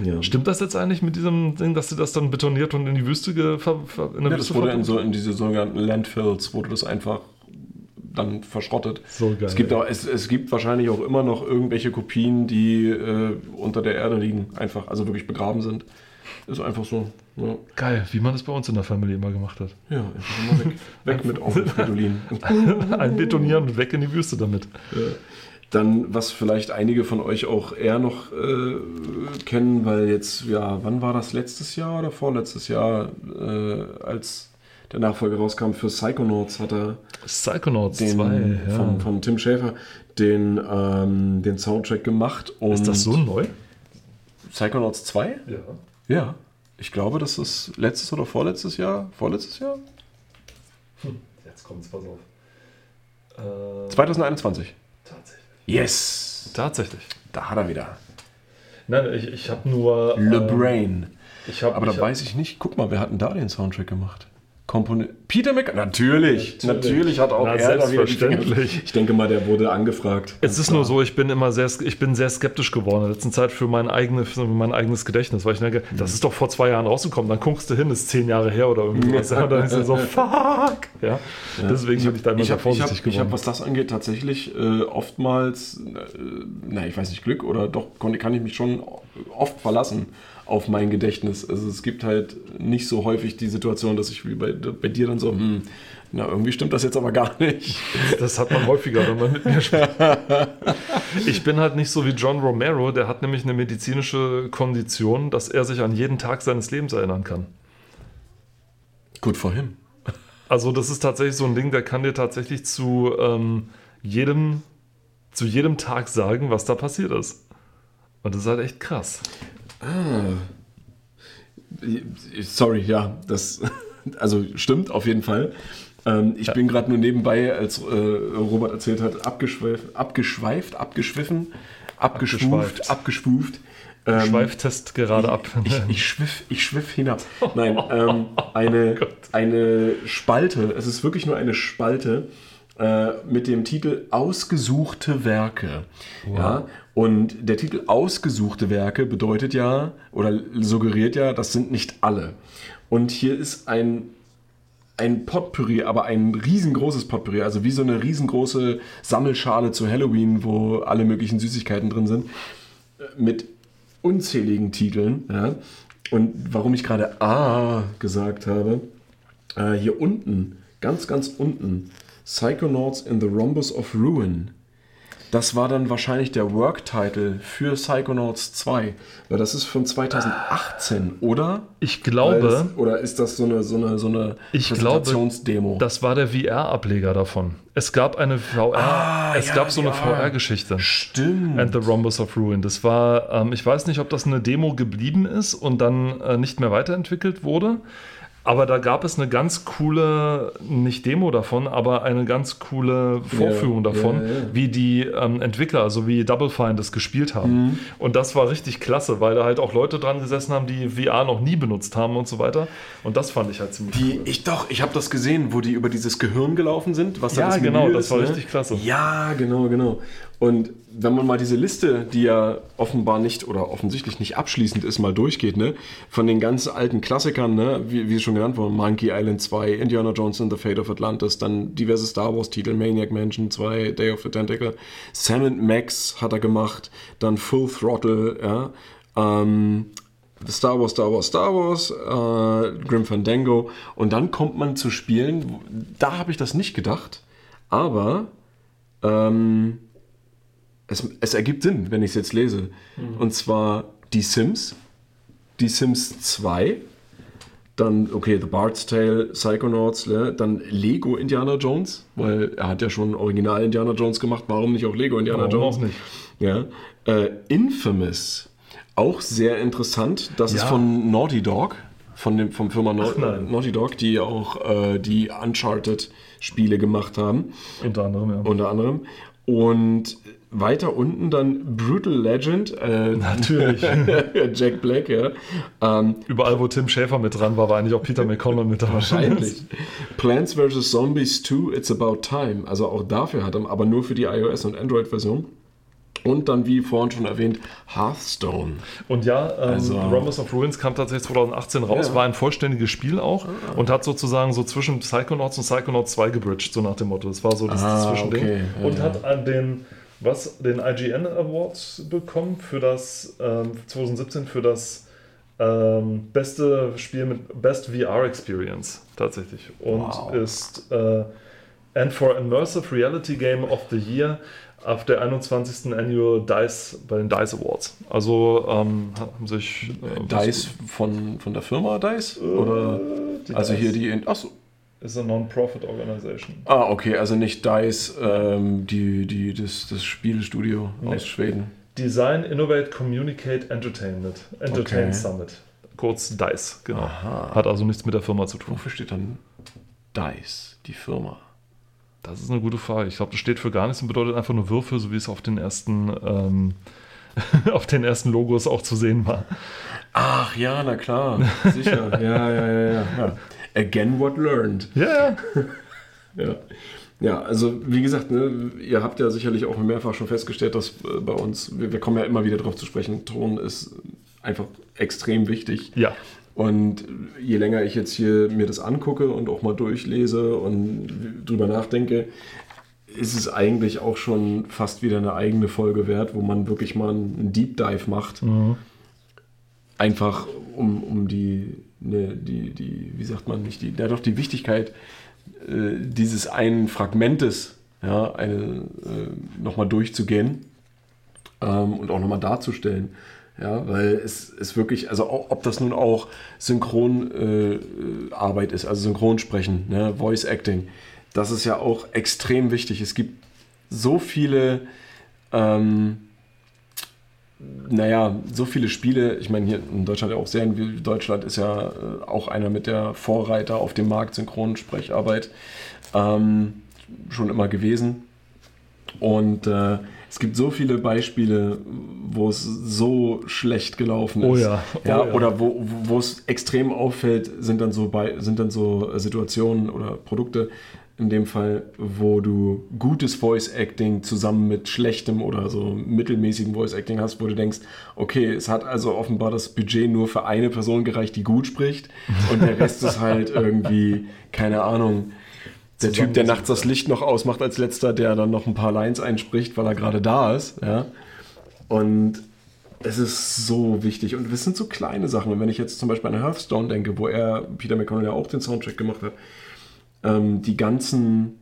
ja. Stimmt das jetzt eigentlich mit diesem Ding, dass sie das dann betoniert und in die Wüste ver ver in der Ja, Wüste das wurde in, so, in diese sogenannten Landfills, wurde das einfach dann verschrottet. So geil. Es gibt, auch, es, es gibt wahrscheinlich auch immer noch irgendwelche Kopien, die äh, unter der Erde liegen, einfach, also wirklich begraben sind. Ist einfach so. Ja, Geil, wie man das bei uns in der Familie immer gemacht hat. ja einfach immer weg, weg mit Fridolin. Einbetonieren und weg in die Wüste damit. Dann, was vielleicht einige von euch auch eher noch äh, kennen, weil jetzt, ja, wann war das? Letztes Jahr oder vorletztes Jahr, äh, als der Nachfolger rauskam für Psychonauts, hat er Psychonauts den 2, ja. von, von Tim Schafer den, ähm, den Soundtrack gemacht. Und ist das so neu? Psychonauts 2? Ja. Ja. Ich glaube, das ist letztes oder vorletztes Jahr. Vorletztes Jahr? Jetzt kommt's, pass auf. Äh, 2021. tatsächlich. Yes! Tatsächlich. Da hat er wieder. Nein, ich, ich habe nur. Le ähm, Brain. Ich hab, Aber da weiß ich nicht. Guck mal, wer hat denn da den Soundtrack gemacht? Kompone Peter Mc... Natürlich. Natürlich, Natürlich. hat auch Na, er da wieder. Ich denke mal, der wurde angefragt. Es ist nur so, ich bin immer sehr, ich bin sehr skeptisch geworden in der letzten Zeit für mein, eigene, für mein eigenes Gedächtnis, weil ich denke, das ist doch vor zwei Jahren rausgekommen, dann guckst du hin, ist zehn Jahre her oder irgendwas. Ja, und dann ist er so, fuck! Ja, deswegen bin ich da immer Ich sehr habe, ich vorsichtig ich hab, geworden. was das angeht, tatsächlich äh, oftmals, äh, na, ich weiß nicht, Glück oder doch, kann ich mich schon oft verlassen auf mein Gedächtnis. Also es gibt halt nicht so häufig die Situation, dass ich wie bei, bei dir dann so, hm, na, irgendwie stimmt das jetzt aber gar nicht. Das hat man häufiger, wenn man mit mir spricht. Ich bin halt nicht so wie John Romero, der hat nämlich eine medizinische Kondition, dass er sich an jeden Tag seines Lebens erinnern kann. Gut for him. Also das ist tatsächlich so ein Ding, der kann dir tatsächlich zu ähm, jedem, zu jedem Tag sagen, was da passiert ist. Und das ist halt echt krass. Sorry, ja, das also stimmt auf jeden Fall. Ähm, ich bin gerade nur nebenbei, als äh, Robert erzählt hat, abgeschweift, abgeschweift, abgeschwiffen, abgeschwuft, abgeschwuft. Ähm, Schweiftest gerade ab. ich, ich schwiff, ich schwiff hinab. Nein, ähm, eine, Gott. eine Spalte, es ist wirklich nur eine Spalte äh, mit dem Titel Ausgesuchte Werke. Ja, und der Titel Ausgesuchte Werke bedeutet ja oder suggeriert ja, das sind nicht alle. Und hier ist ein ein Potpourri, aber ein riesengroßes Potpourri, also wie so eine riesengroße Sammelschale zu Halloween, wo alle möglichen Süßigkeiten drin sind, äh, mit unzähligen Titeln. Ja? Und warum ich gerade A gesagt habe, äh, hier unten, ganz, ganz unten, Psychonauts in the Rhombus of Ruin. Das war dann wahrscheinlich der Work-Title für Psychonauts 2, weil das ist von 2018, oder? Ich glaube, es- oder ist das so eine, so eine, so eine Ich glaube, Präsentationsdemo? das war der VR-Ableger davon. Es gab eine VR, Ah, es ja, gab so eine ja. VR-Geschichte. Stimmt. And the Rhombus of Ruin. Das war, ähm, ich weiß nicht, ob das eine Demo geblieben ist und dann äh, nicht mehr weiterentwickelt wurde. Aber da gab es eine ganz coole, nicht Demo davon, aber eine ganz coole Vorführung Ja, davon, ja, ja. wie die ähm, Entwickler, also wie Double Fine das gespielt haben. Mhm. Und das war richtig klasse, weil da halt auch Leute dran gesessen haben, die VR noch nie benutzt haben und so weiter. Und das fand ich halt ziemlich Die, cool. ich doch, ich habe das gesehen, wo die über dieses Gehirn gelaufen sind, was Ja, da das genau, Menü das ist, war ne? richtig klasse. Ja, genau, genau. Und wenn man mal diese Liste, die ja offenbar nicht oder offensichtlich nicht abschließend ist, mal durchgeht, ne, von den ganz alten Klassikern, ne, wie, wie schon genannt worden, Monkey Island 2, Indiana Jones and the Fate of Atlantis, dann diverse Star Wars Titel, Maniac Mansion 2, Day of the Tentacle, Sam Max hat er gemacht, dann Full Throttle, ja, ähm, Star Wars, Star Wars, Star Wars, äh, Grim Fandango. Und dann kommt man zu Spielen, da habe ich das nicht gedacht, aber ähm, es, es ergibt Sinn, wenn ich es jetzt lese. Und zwar die Sims, die Sims 2, dann, okay, The Bard's Tale, Psychonauts, ne? dann Lego Indiana Jones, weil er hat ja schon Original Indiana Jones gemacht, warum nicht auch Lego Indiana Warum Jones? auch nicht? Ja. Äh, Infamous, auch sehr interessant. Das ist Ja. von Naughty Dog, von dem vom Firma nein. Naughty Dog, die auch äh, die Uncharted-Spiele gemacht haben, Unter anderem, ja. unter anderem. Und weiter unten dann Brutal Legend, äh, Natürlich. Jack Black, ja. Ähm, Überall, wo Tim Schäfer mit dran war, war eigentlich auch Peter McConnell mit dabei. Wahrscheinlich. Plants vs. Zombies 2, It's About Time. Also auch dafür hat er, aber nur für die iOS- und Android-Version. Und dann, wie vorhin schon erwähnt, Hearthstone. Und ja, ähm, Also- Rhombus of Ruins kam tatsächlich 2018 raus, Ja. Ah. war ein vollständiges Spiel auch und hat sozusagen so zwischen Psychonauts und Psychonauts 2 gebridged, so nach dem Motto. Das war so das, das Ah, Zwischending. okay. Ja, und ja. hat an den, was, den IGN Award bekommen für das ähm, 2017 für das ähm, beste Spiel mit Best VR Experience tatsächlich. Und Wow. ist äh, and for Immersive Reality Game of the Year auf der 21. Annual DICE bei den DICE Awards. Also ähm, haben sich äh, Dice von, von der Firma Dice? Oder? die Also DICE. hier die. Achso. Ist eine Non-Profit Organization. Ah, okay, also nicht DICE, ähm, die, die, das, das Spielestudio Nee. aus Schweden. Design, Innovate, Communicate, Entertainment. Entertain Okay. Summit. Kurz DICE, genau. Aha. Hat also nichts mit der Firma zu tun. Wofür steht dann DICE, die Firma? Das ist eine gute Frage. Ich glaube, das steht für gar nichts und bedeutet einfach nur Würfel, so wie es auf den ersten, ähm, auf den ersten Logos auch zu sehen war. Ach ja, na klar, sicher. ja, ja, ja, ja, ja. Again what learned. Ja, Ja. Ja, also wie gesagt, ne, ihr habt ja sicherlich auch mehrfach schon festgestellt, dass äh, bei uns, wir, wir kommen ja immer wieder darauf zu sprechen, Ton ist einfach extrem wichtig. ja. Und je länger ich jetzt hier mir das angucke und auch mal durchlese und drüber nachdenke, ist es eigentlich auch schon fast wieder eine eigene Folge wert, wo man wirklich mal einen Deep Dive macht. Einfach um, um die, ne, die, die, wie sagt man nicht, die, ja doch die Wichtigkeit äh, dieses einen Fragmentes ja, eine, äh, nochmal durchzugehen ähm, und auch nochmal darzustellen. Ja, weil es ist wirklich, also ob das nun auch Synchronarbeit äh, ist, also Synchronsprechen, ne, Voice Acting, das ist ja auch extrem wichtig. Es gibt so viele, ähm, naja, so viele Spiele, ich meine hier in Deutschland ja auch sehr, Deutschland ist ja äh, auch einer mit der Vorreiter auf dem Markt Synchronsprecharbeit ähm, schon immer gewesen. Und äh, es gibt so viele Beispiele, wo es so schlecht gelaufen ist. Oh ja, oh ja, ja. Oder wo, wo wo es extrem auffällt, sind dann so bei, sind dann so äh, Situationen oder Produkte, in dem Fall, wo du gutes Voice Acting zusammen mit schlechtem oder so mittelmäßigen Voice Acting hast, wo du denkst, okay, es hat also offenbar das Budget nur für eine Person gereicht, die gut spricht und der Rest ist halt irgendwie, keine Ahnung, der Typ, der nachts das Licht noch ausmacht als letzter, der dann noch ein paar Lines einspricht, weil er gerade da ist, ja. Und es ist so wichtig. Und es sind so kleine Sachen. Und wenn ich jetzt zum Beispiel an Hearthstone denke, wo er, Peter McConnell ja auch den Soundtrack gemacht hat, ähm, die ganzen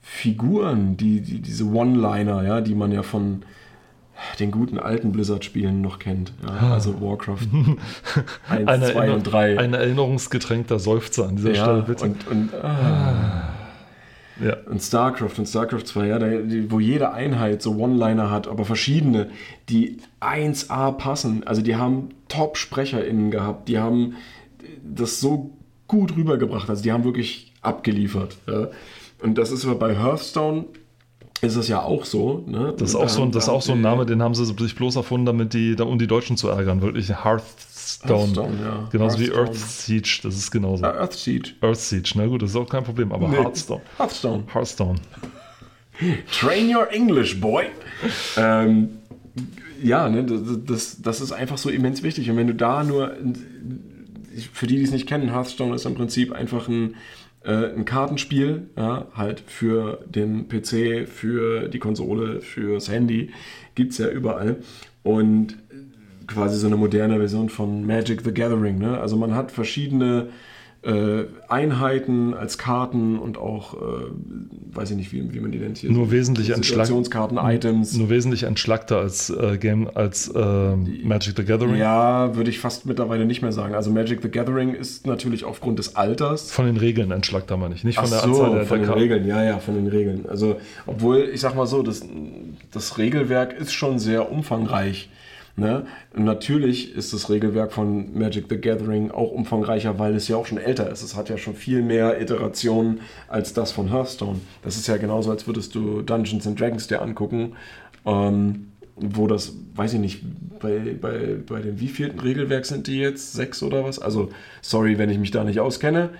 Figuren, die, die, diese One-Liner, ja, die man ja von den guten alten Blizzard-Spielen noch kennt. Ja, also Warcraft 1, Ein, 2 Erinner- und 3. ein erinnerungsgetränkter Seufzer an dieser ja, Stelle, bitte. und, und, ah. ja. und StarCraft und StarCraft 2, ja, da, wo jede Einheit so One-Liner hat, aber verschiedene, die 1A passen. Also die haben Top-SprecherInnen gehabt, die haben das so gut rübergebracht, also die haben wirklich abgeliefert. Ja. Und das ist aber bei Hearthstone ist es ja auch so. Ne? Das ist auch so, ein- das ist auch so ein Name, den haben sie sich bloß erfunden, damit die, um die Deutschen zu ärgern. Wirklich Hearthstone. Hearthstone, ja. Genauso wie Hearthstone. Earth Siege, das ist genauso. Ah, Earthseed. Earth Siege, na gut, das ist auch kein Problem, aber Nee. Hearthstone. Hearthstone. Hearthstone. Train your English, boy. Ähm, ja, ne, das, das, das ist einfach so immens wichtig. Und wenn du da nur, für die, die es nicht kennen, Hearthstone ist im Prinzip einfach ein, äh, ein Kartenspiel, ja, halt für den PC, für die Konsole, fürs Handy, gibt es ja überall. Und quasi so eine moderne Version von Magic the Gathering. Ne? Also man hat verschiedene äh, Einheiten als Karten und auch, äh, weiß ich nicht, wie, wie man die nennt hier. Nur wesentlich Situationskarten, Items. Nur wesentlich entschlackter als äh, Game als äh, Magic the Gathering. Ja, würde ich fast mittlerweile nicht mehr sagen. Also Magic the Gathering ist natürlich aufgrund des Alters. Von den Regeln entschlackter meine ich, nicht von Ach der so, Anzahl der, von der den Karten. Regeln, ja, ja, von den Regeln. Also, obwohl, ich sag mal so, das, das Regelwerk ist schon sehr umfangreich. Ne? Und natürlich ist das Regelwerk von Magic the Gathering auch umfangreicher, weil es ja auch schon älter ist. Es hat ja schon viel mehr Iterationen als das von Hearthstone. Das ist ja genauso, als würdest du Dungeons and Dragons dir angucken, ähm, wo das, weiß ich nicht, bei, bei, bei dem wievielten Regelwerk sind die jetzt? Sechs oder was? Also, sorry, wenn ich mich da nicht auskenne.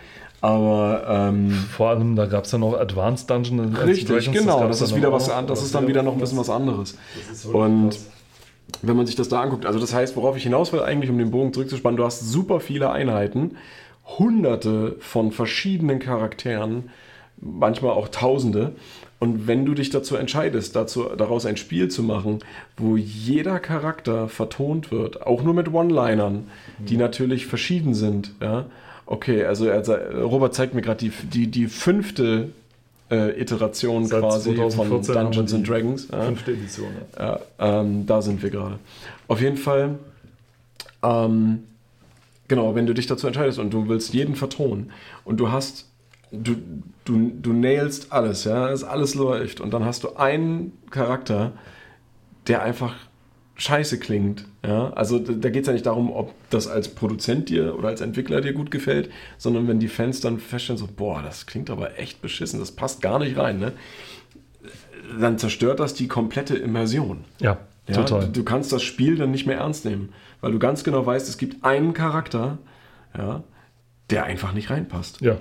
Aber ähm, Vor allem, da gab es ja noch Advanced Dungeons and Richtig, Dragons, genau. gab's Das ist dann wieder was noch, an, das ist dann wieder noch ein bisschen was anderes. Das ist wirklich Und krass. Wenn man sich das da anguckt, also das heißt, worauf ich hinaus will, eigentlich um den Bogen zurückzuspannen, du hast super viele Einheiten, hunderte von verschiedenen Charakteren, manchmal auch tausende. Und wenn du dich dazu entscheidest, dazu, daraus ein Spiel zu machen, wo jeder Charakter vertont wird, auch nur mit One-Linern, die natürlich verschieden sind, ja. Okay, also er, Robert zeigt mir gerade die, die, die fünfte äh, Iteration Seit quasi von 2014 haben wir Dungeons and Dragons. Fünfte Edition. Ja. Ja, ähm, da sind wir gerade. Auf jeden Fall, ähm, genau, wenn du dich dazu entscheidest und du willst jeden vertonen und du hast du, du, du nailst alles, ja, es alles läuft und dann hast du einen Charakter, der einfach scheiße klingt. Ja? Also da, geht es ja nicht darum, ob das als Produzent dir oder als Entwickler dir gut gefällt, sondern wenn die Fans dann feststellen, so, boah, das klingt aber echt beschissen, das passt gar nicht rein, ne? dann zerstört das die komplette Immersion. Ja, Ja, total. Du, du kannst das Spiel dann nicht mehr ernst nehmen, weil du ganz genau weißt, es gibt einen Charakter, ja, der einfach nicht reinpasst. Ja.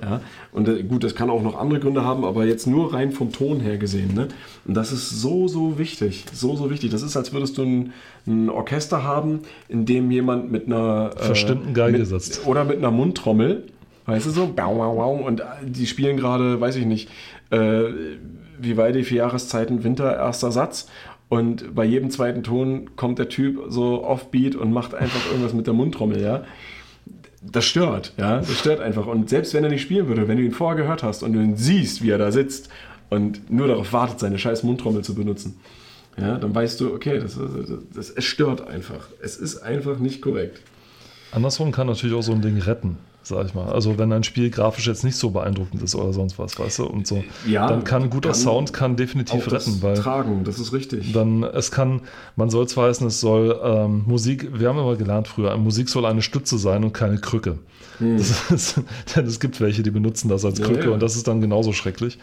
Und äh, gut, das kann auch noch andere Gründe haben, aber jetzt nur rein vom Ton her gesehen. Ne? Und das ist so, so wichtig. So, so wichtig. Das ist, als würdest du ein, ein Orchester haben, in dem jemand mit einer äh, Verstimmten Geige mit, sitzt. Oder mit einer Mundtrommel. Weißt du so? Bau, bau, bau, und äh, die spielen gerade, weiß ich nicht, äh, wie weit die vier Jahreszeiten Winter, erster Satz. Und bei jedem zweiten Ton kommt der Typ so offbeat und macht einfach irgendwas mit der Mundtrommel, ja. Das stört, ja. Das stört einfach. Und selbst wenn er nicht spielen würde, wenn du ihn vorher gehört hast und du ihn siehst, wie er da sitzt und nur darauf wartet, seine scheiß Mundtrommel zu benutzen, ja, dann weißt du, okay, das, das, es stört einfach. Es ist einfach nicht korrekt. Andersrum kann natürlich auch so ein Ding retten, sag ich mal. Also wenn ein Spiel grafisch jetzt nicht so beeindruckend ist oder sonst was, weißt du, und so, Ja, dann kann guter kann Sound kann definitiv das retten, weil tragen, das ist richtig. dann es kann, man soll zwar heißen, es soll ähm, Musik, wir haben immer gelernt früher, Musik soll eine Stütze sein und keine Krücke. Das ist, denn es gibt welche, die benutzen das als Hm. Ja, Krücke ja. und das ist dann genauso schrecklich.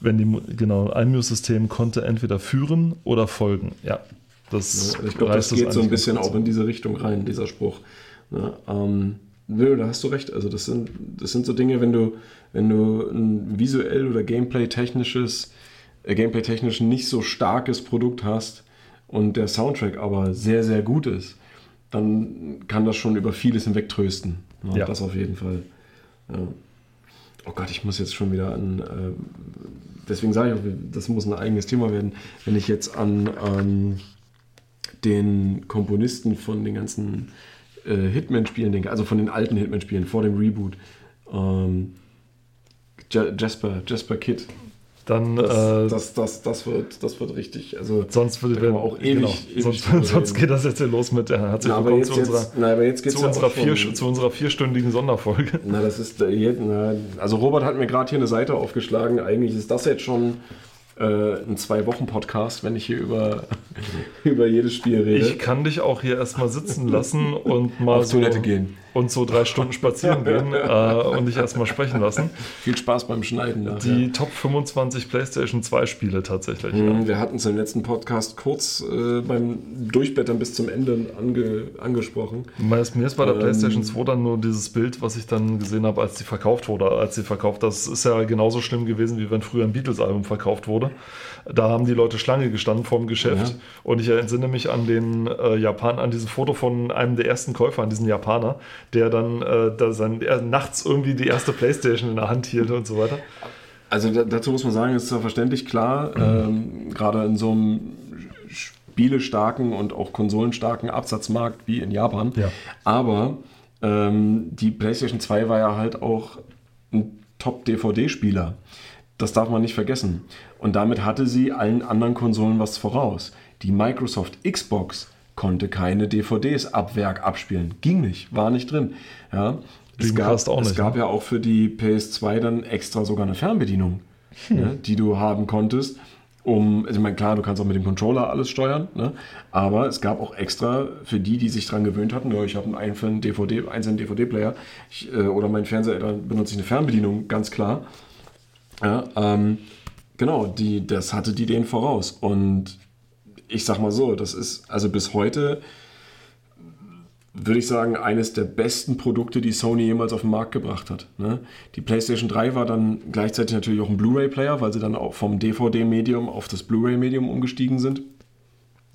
Wenn die, genau, ein Muse-System konnte entweder führen oder folgen. Ja, das Ja, ich glaube, das es geht so ein bisschen auch in diese Richtung rein, dieser Spruch. Ne? Ähm, nö, da hast du recht. Also das sind, das sind so Dinge, wenn du, wenn du ein visuell oder Gameplay-technisches, äh, Gameplay-technisch nicht so starkes Produkt hast und der Soundtrack aber sehr, sehr gut ist, dann kann das schon über vieles hinwegtrösten. Ne? Ja. Das auf jeden Fall. Ja. Oh Gott, ich muss jetzt schon wieder an. Äh, deswegen sage ich auch, das muss ein eigenes Thema werden. Wenn ich jetzt an ähm, den Komponisten von den ganzen äh, Hitman-Spielen denke, also von den alten Hitman-Spielen vor dem Reboot, ähm, Ja- Jasper, Jasper Kidd. Dann, Das, äh, das, das, das, wird, das wird richtig. Also, sonst würde man auch ewig, genau, ewig sonst, sonst geht das jetzt hier los mit äh, herzlich na, willkommen jetzt, zu unserer, jetzt, na, jetzt geht's zu, unserer vier, zu unserer vierstündigen Sonderfolge. Na, das ist, äh, na, also Robert hat mir gerade hier eine Seite aufgeschlagen. Eigentlich ist das jetzt schon äh, ein Zwei-Wochen-Podcast, wenn ich hier über, über jedes Spiel rede. Ich kann dich auch hier erstmal sitzen lassen und mal Auf so, Toilette gehen. Und so drei Stunden spazieren gehen äh, und dich erstmal sprechen lassen. Viel Spaß beim Schneiden. nachher. Die Top 25 PlayStation 2 Spiele tatsächlich. Ja. Mhm, Wir hatten es im letzten Podcast kurz äh, beim Durchblättern bis zum Ende ange, angesprochen. Mir ist, mir ist bei der Ähm. PlayStation 2 dann nur dieses Bild, was ich dann gesehen habe, als die verkauft wurde, als sie verkauft. Das ist ja genauso schlimm gewesen, wie wenn früher ein Beatles-Album verkauft wurde. Da haben die Leute Schlange gestanden vorm Geschäft. Ja. Und ich entsinne mich an den äh, Japan, an dieses Foto von einem der ersten Käufer, an diesen Japaner, der dann äh, da sein, er nachts irgendwie die erste PlayStation in der Hand hielt und so weiter. Also da, dazu muss man sagen, ist zwar verständlich klar, ähm, gerade in so einem spielestarken und auch konsolenstarken Absatzmarkt wie in Japan. Ja. Aber ähm, die PlayStation 2 war ja halt auch ein Top-DVD-Spieler. Das darf man nicht vergessen. Und damit hatte sie allen anderen Konsolen was voraus. Die Microsoft Xbox konnte keine DVDs ab Werk abspielen. Ging nicht, war nicht drin. Ja. Es, gab, es nicht, gab ne? ja auch für die PS2 dann extra sogar eine Fernbedienung, ne, die du haben konntest. Um, also ich meine, klar, du kannst auch mit dem Controller alles steuern, ne? aber es gab auch extra für die, die sich dran gewöhnt hatten, ja, ich habe einen einzelnen DVD, einzelnen DVD-Player äh, oder mein Fernseher, dann benutze ich eine Fernbedienung, ganz klar. Ja, ähm, genau, die, das hatte die denen voraus. Und ich sag mal so, das ist also bis heute, würde ich sagen, eines der besten Produkte, die Sony jemals auf den Markt gebracht hat. Ne? Die PlayStation 3 war dann gleichzeitig natürlich auch ein Blu-ray-Player, weil sie dann auch vom DVD-Medium auf das Blu-ray-Medium umgestiegen sind.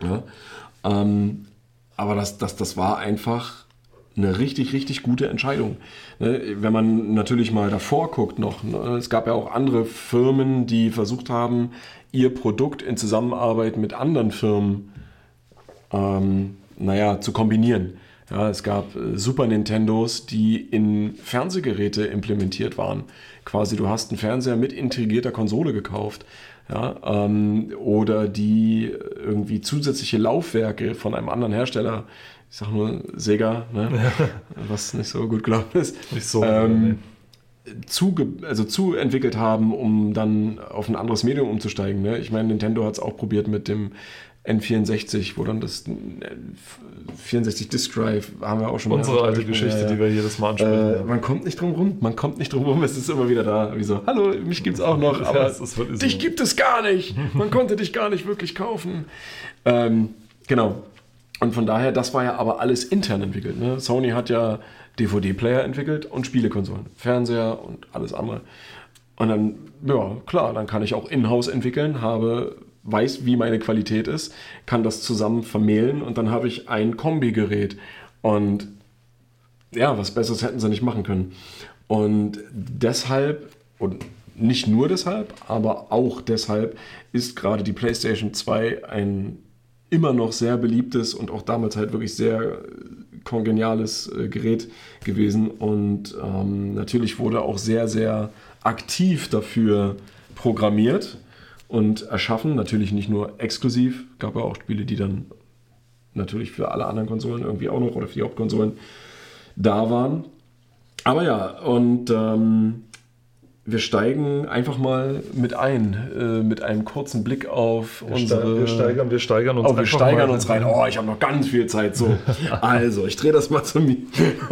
Ja? Ähm, aber das, das, das war einfach eine richtig, richtig gute Entscheidung. Ne, Wenn man natürlich mal davor guckt noch, ne, es gab ja auch andere Firmen, die versucht haben, ihr Produkt in Zusammenarbeit mit anderen Firmen ähm, naja, zu kombinieren. Ja, es gab äh, Super Nintendos, die in Fernsehgeräte implementiert waren. Quasi, du hast einen Fernseher mit integrierter Konsole gekauft. Ja, ähm, oder die irgendwie zusätzliche Laufwerke von einem anderen Hersteller, ich sag nur Sega, ne, was nicht so gut gelaufen ist, Nicht so. ähm, zu, also zu entwickelt haben, um dann auf ein anderes Medium umzusteigen. Ne? Ich meine, Nintendo hat es auch probiert mit dem N64, wo dann das 64 Disk Drive haben wir auch schon Unsere alte Geschichte, ja, ja. die wir jedes Mal ansprechen. Äh, man kommt nicht drum rum, man kommt nicht drum rum, es ist immer wieder da. Wie so, hallo, mich gibt es auch noch, aber ja, dich so. gibt es gar nicht. Man konnte dich gar nicht wirklich kaufen. Ähm, genau. Und von daher, das war ja aber alles intern entwickelt. Ne? Sony hat ja DVD-Player entwickelt und Spielekonsolen, Fernseher und alles andere. Und dann, ja, klar, dann kann ich auch in-house entwickeln, habe weiß, wie meine Qualität ist, kann das zusammen vermählen und dann habe ich ein Kombigerät. Und ja, was Besseres hätten sie nicht machen können. Und deshalb, und nicht nur deshalb, aber auch deshalb ist gerade die PlayStation 2 ein immer noch sehr beliebtes und auch damals halt wirklich sehr kongeniales äh, Gerät gewesen. Und ähm, natürlich wurde auch sehr, sehr aktiv dafür programmiert und erschaffen. Natürlich nicht nur exklusiv, gab ja auch Spiele, die dann natürlich für alle anderen Konsolen irgendwie auch noch oder für die Hauptkonsolen da waren. Aber ja, und ähm, wir steigen einfach mal mit ein, äh, mit einem kurzen Blick auf wir unsere. wir steigern, wir steigern uns. Oh, wir steigern uns rein. Oh, ich habe noch ganz viel Zeit. So, also ich drehe das mal zu mir.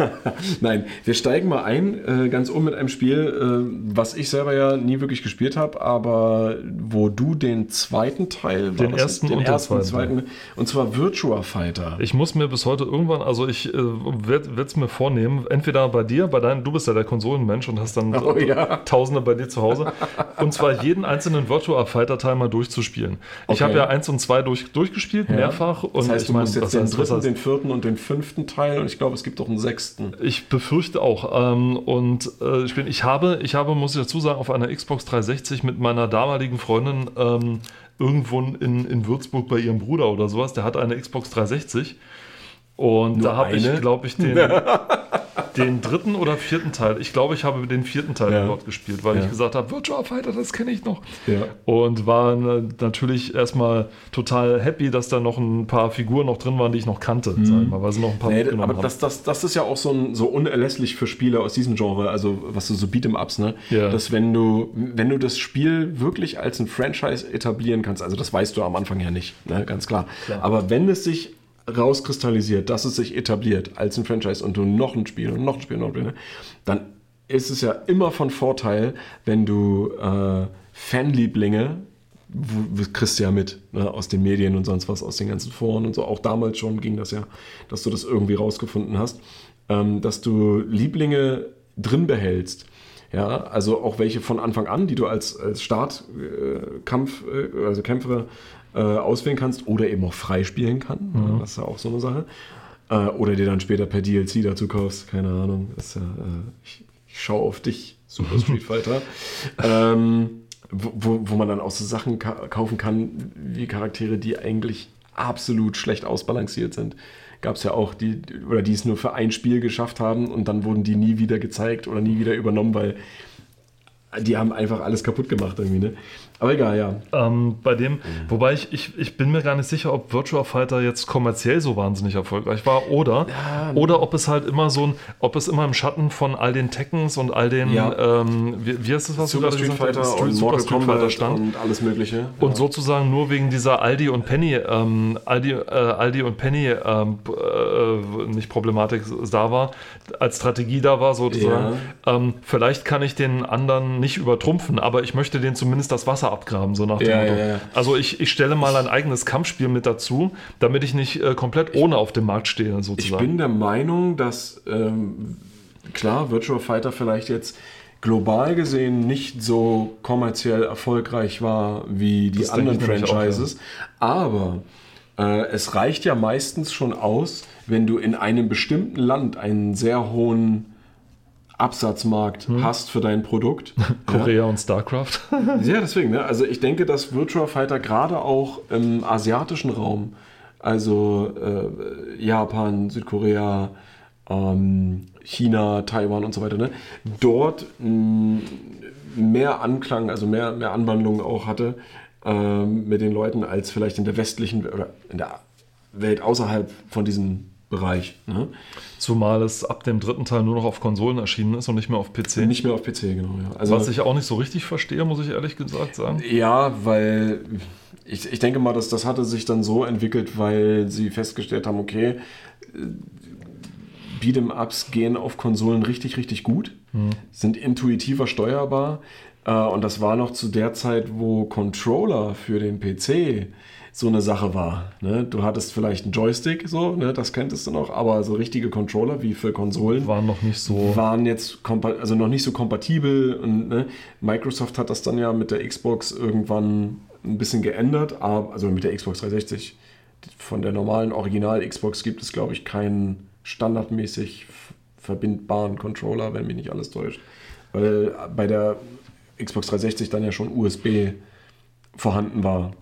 Nein, wir steigen mal ein, äh, ganz oben mit einem Spiel, äh, was ich selber ja nie wirklich gespielt habe, aber wo du den zweiten Teil, den ersten, den und ersten, zweiten, und zwar Virtua Fighter. Ich muss mir bis heute irgendwann, also ich äh, werde es mir vornehmen, entweder bei dir, bei deinen, du bist ja der Konsolenmensch und hast dann oh, ja. 1000 Tausender bei dir zu Hause. und zwar jeden einzelnen Virtua Fighter Teil mal durchzuspielen. Okay. Ich habe ja eins und zwei durch, durchgespielt, ja. mehrfach. Und das heißt, du mein, musst jetzt den dritten, den vierten und den fünften Teil und ich glaube, es gibt auch einen sechsten. Ich befürchte auch. Ähm, und äh, bin ich habe, ich habe, muss ich dazu sagen, auf einer Xbox 360 mit meiner damaligen Freundin ähm, irgendwo in, in Würzburg bei ihrem Bruder oder sowas, der hat eine Xbox 360. Und Nur da habe ich, glaube ich, den. den dritten oder vierten Teil. Ich glaube, ich habe den vierten Teil Ja. dort gespielt, weil Ja. ich gesagt habe, Virtua Fighter, das kenne ich noch. Ja. Und war äh, natürlich erstmal total happy, dass da noch ein paar Figuren noch drin waren, die ich noch kannte, ich mal, weil sie noch ein paar Nee, mitgenommen aber haben. das, das, das ist ja auch so, ein, so unerlässlich für Spiele aus diesem Genre, also was du so Beat'em-Ups, ne? Ja. Dass wenn du, wenn du das Spiel wirklich als ein Franchise etablieren kannst, also das weißt du am Anfang ja nicht, ne? ganz klar. Klar. Aber wenn es sich rauskristallisiert, dass es sich etabliert als ein Franchise und du noch ein Spiel und noch ein Spiel und noch ein Spiel, ne? dann ist es ja immer von Vorteil, wenn du äh, Fanlieblinge kriegst du ja mit ne, aus den Medien und sonst was, aus den ganzen Foren und so. Auch damals schon ging das ja, dass du das irgendwie rausgefunden hast, ähm, dass du Lieblinge drin behältst. Ja, also auch welche von Anfang an, die du als, als Startkampf, äh, also Kämpfer äh, auswählen kannst oder eben auch freispielen kann. Ja, das ist ja auch so eine Sache. Äh, oder dir dann später per DLC dazu kaufst, keine Ahnung. Das ist ja, äh, ich, ich schaue auf dich, Super Street Fighter. ähm, wo, wo, wo man dann auch so Sachen ka kaufen kann, wie Charaktere, die eigentlich absolut schlecht ausbalanciert sind. Gab es ja auch, die, oder die es nur für ein Spiel geschafft haben und dann wurden die nie wieder gezeigt oder nie wieder übernommen, weil die haben einfach alles kaputt gemacht irgendwie, ne? Aber egal, ja. Ähm, bei dem, wobei ich, ich, ich bin mir gar nicht sicher, ob Virtua Fighter jetzt kommerziell so wahnsinnig erfolgreich war oder, oder ob es halt immer so ein, ob es immer im Schatten von all den Tekkens und all den, Ja. ähm, wie, wie heißt das, was Super du Street? Fighter und Super Mortal Street Fighter Kombat stand. und alles mögliche. Und sozusagen nur wegen dieser Aldi und Penny, ähm, Aldi, äh, Aldi und Penny, ähm, äh, nicht Problematik da war, als Strategie da war sozusagen. Ähm, vielleicht kann ich den anderen nicht übertrumpfen, aber ich möchte den zumindest das Wasser abgraben, so nach dem Ja, Motto. ja. Also ich, ich stelle mal ein eigenes Kampfspiel mit dazu, damit ich nicht äh, komplett ohne auf dem Markt stehe, Ich sozusagen. bin der Meinung, dass ähm, klar, Virtua Fighter vielleicht jetzt global gesehen nicht so kommerziell erfolgreich war wie die Das anderen ich nämlich auch, Franchises, aber äh, es reicht ja meistens schon aus, wenn du in einem bestimmten Land einen sehr hohen Absatzmarkt hast für dein Produkt. Ja. Korea und StarCraft. Ja, deswegen. Ne? Also ich denke, dass Virtua Fighter gerade auch im asiatischen Raum, also äh, Japan, Südkorea, ähm, China, Taiwan und so weiter, ne? dort mh, mehr Anklang, also mehr, mehr Anwandlung auch hatte ähm, mit den Leuten als vielleicht in der westlichen oder in der Welt außerhalb von diesen Bereich. Ne? Zumal es ab dem dritten Teil nur noch auf Konsolen erschienen ist und nicht mehr auf PC. Nicht mehr auf PC, genau. Ja. Also, Was ich auch nicht so richtig verstehe, muss ich ehrlich gesagt sagen. Ja, weil ich, ich denke mal, dass das hatte sich dann so entwickelt, weil sie festgestellt haben, okay, Beat'em-Ups gehen auf Konsolen richtig, richtig gut, sind intuitiver steuerbar. Äh, und das war noch zu der Zeit, wo Controller für den PC so eine Sache war. Ne? Du hattest vielleicht einen Joystick, so, ne? das kenntest du noch, aber so richtige Controller wie für Konsolen Waren noch nicht so. waren jetzt also noch nicht so kompatibel und ne, Microsoft hat das dann ja mit der Xbox irgendwann ein bisschen geändert, aber, also mit der Xbox 360. Von der normalen Original Xbox gibt es, glaube ich, keinen standardmäßig verbindbaren Controller, wenn mich nicht alles täuscht. Weil bei der Xbox 360 dann ja schon USB vorhanden war.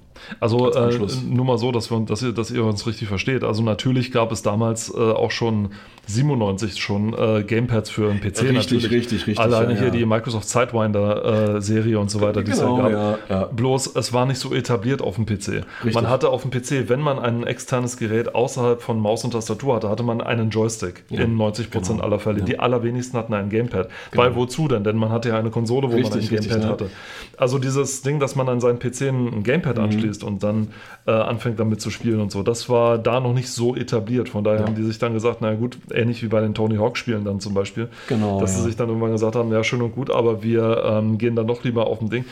Also Als äh, nur mal so, dass, wir, dass, ihr, dass ihr uns richtig versteht. Also natürlich gab es damals äh, auch schon 97 schon äh, Gamepads für den PC. Richtig, natürlich. richtig, richtig, Alleine ja, hier ja. die Microsoft Sidewinder äh, und so weiter, die es Genau, ja gab. ja, ja. Bloß es war nicht so etabliert auf dem PC. Richtig. Man hatte auf dem PC, wenn man ein externes Gerät außerhalb von Maus und Tastatur hatte, hatte man einen Joystick in 90% genau. aller Fälle. Die allerwenigsten hatten ein Gamepad. Weil wozu denn? Denn man hatte ja eine Konsole, wo man Richtig, ein richtig, Gamepad ne? hatte. Also dieses Ding, dass man an seinen PC ein Gamepad Mhm. anschließt und dann äh, anfängt damit zu spielen und so, das war da noch nicht so etabliert. Von daher haben die sich dann gesagt, na gut, ähnlich wie bei den Tony Hawk Spielen dann zum Beispiel, Genau, dass sie ja. sich dann irgendwann gesagt haben, ja schön und gut, aber wir ähm, gehen dann doch lieber auf ein Ding.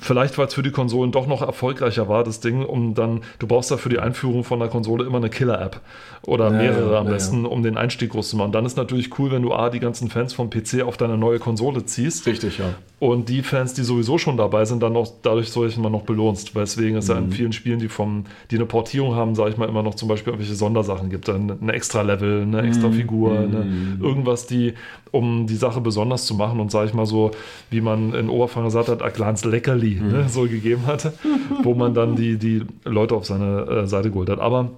Vielleicht, weil es für die Konsolen doch noch erfolgreicher war, das Ding, um dann, du brauchst da für die Einführung von der Konsole immer eine Killer-App oder Ja, mehrere ja, am ja, besten, um den Einstieg groß zu machen. Dann ist natürlich cool, wenn du A, die ganzen Fans vom PC auf deine neue Konsole ziehst Richtig, ja. und die Fans, die sowieso schon dabei sind, dann noch dadurch solche immer noch belohnst. Weswegen es ja in vielen Spielen, die vom, die eine Portierung haben, sage ich mal, immer noch zum Beispiel irgendwelche Sondersachen gibt. Dann ein extra Level, eine extra Figur, eine, irgendwas, die, um die Sache besonders zu machen und sage ich mal so, wie man in Oberfranken gesagt hat, Aglans Leckerli ne, so gegeben hatte, wo man dann die, die Leute auf seine äh, Seite geholt hat. Aber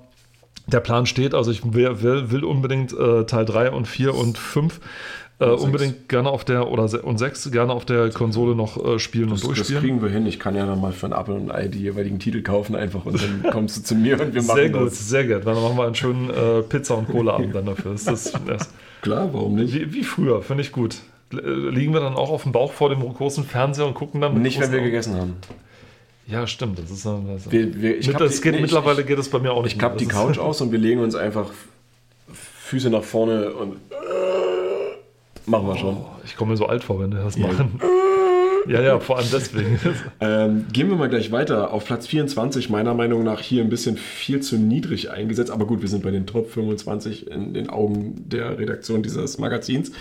der Plan steht, also ich will, will, will unbedingt äh, Teil 3 und 4 und 5 äh, unbedingt gerne auf der, oder und 6 gerne auf der Konsole noch äh, spielen Das, und das durchspielen. kriegen wir hin. Ich kann ja dann mal für ein Apple und Ei die jeweiligen Titel kaufen einfach und dann kommst du zu mir und wir machen Sehr gut, das. sehr gut. Dann machen wir einen schönen äh, Pizza- und Cola-Abend dann dafür. Das ist das, Klar, warum nicht? wie, wie früher, finde ich gut. Äh, Liegen wir dann auch auf dem Bauch vor dem großen Fernseher und gucken dann Nicht, wenn wir gegessen haben. Ja, stimmt. Das ist, das Wir, wir, ich das die- geht, nee, mittlerweile ich, geht es bei mir auch nicht Ich klappe die. Das Couch aus und wir legen uns einfach Füße nach vorne und machen wir schon. Ist, ich komme mir so alt vor, wenn wir das machen. Ja, ja, vor allem deswegen. Ähm, gehen wir mal gleich weiter. Auf Platz 24, meiner Meinung nach hier ein bisschen viel zu niedrig eingesetzt. Aber gut, wir sind bei den Top 25 in den Augen der Redaktion dieses Magazins.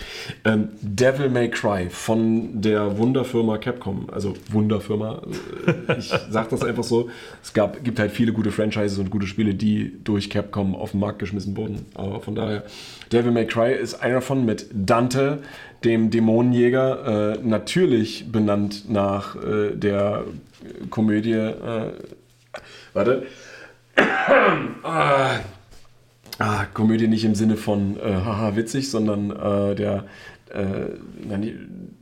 Ähm, Devil May Cry von der Wunderfirma Capcom. Also Wunderfirma. äh, Ich sage das einfach so. Es gab, gibt halt viele gute Franchises und gute Spiele, die durch Capcom auf den Markt geschmissen wurden. Aber von daher, Devil May Cry ist einer davon mit Dante, dem Dämonenjäger, äh, natürlich benannt nach äh, der Komödie. Äh, warte. ah, Komödie nicht im Sinne von äh, haha witzig, sondern äh, der, äh,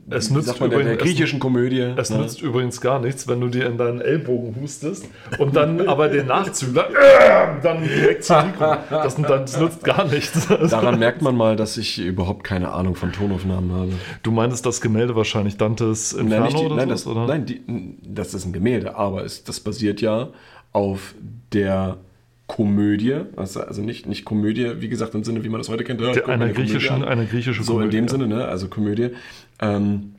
Es nützt man, der, der übrigens- es- griechischen Komödie. Es ne? nützt übrigens gar nichts, wenn du dir in deinen Ellbogen hustest und dann aber den Nachzügler äh, dann direkt zum Mikro. Das, das nützt gar nichts. Daran merkt man mal, dass ich überhaupt keine Ahnung von Tonaufnahmen habe. Du meinst das Gemälde wahrscheinlich Dantes Inferno Nein, die, oder nein, sowas, das, oder? nein die, das ist ein Gemälde, aber es, das basiert ja auf der Komödie, also, also nicht, nicht Komödie, wie gesagt, im Sinne, wie man das heute kennt. ja, einer, eine Komödie griechischen, an. eine griechische So in dem ja. Sinne, ne? also Komödie, ähm,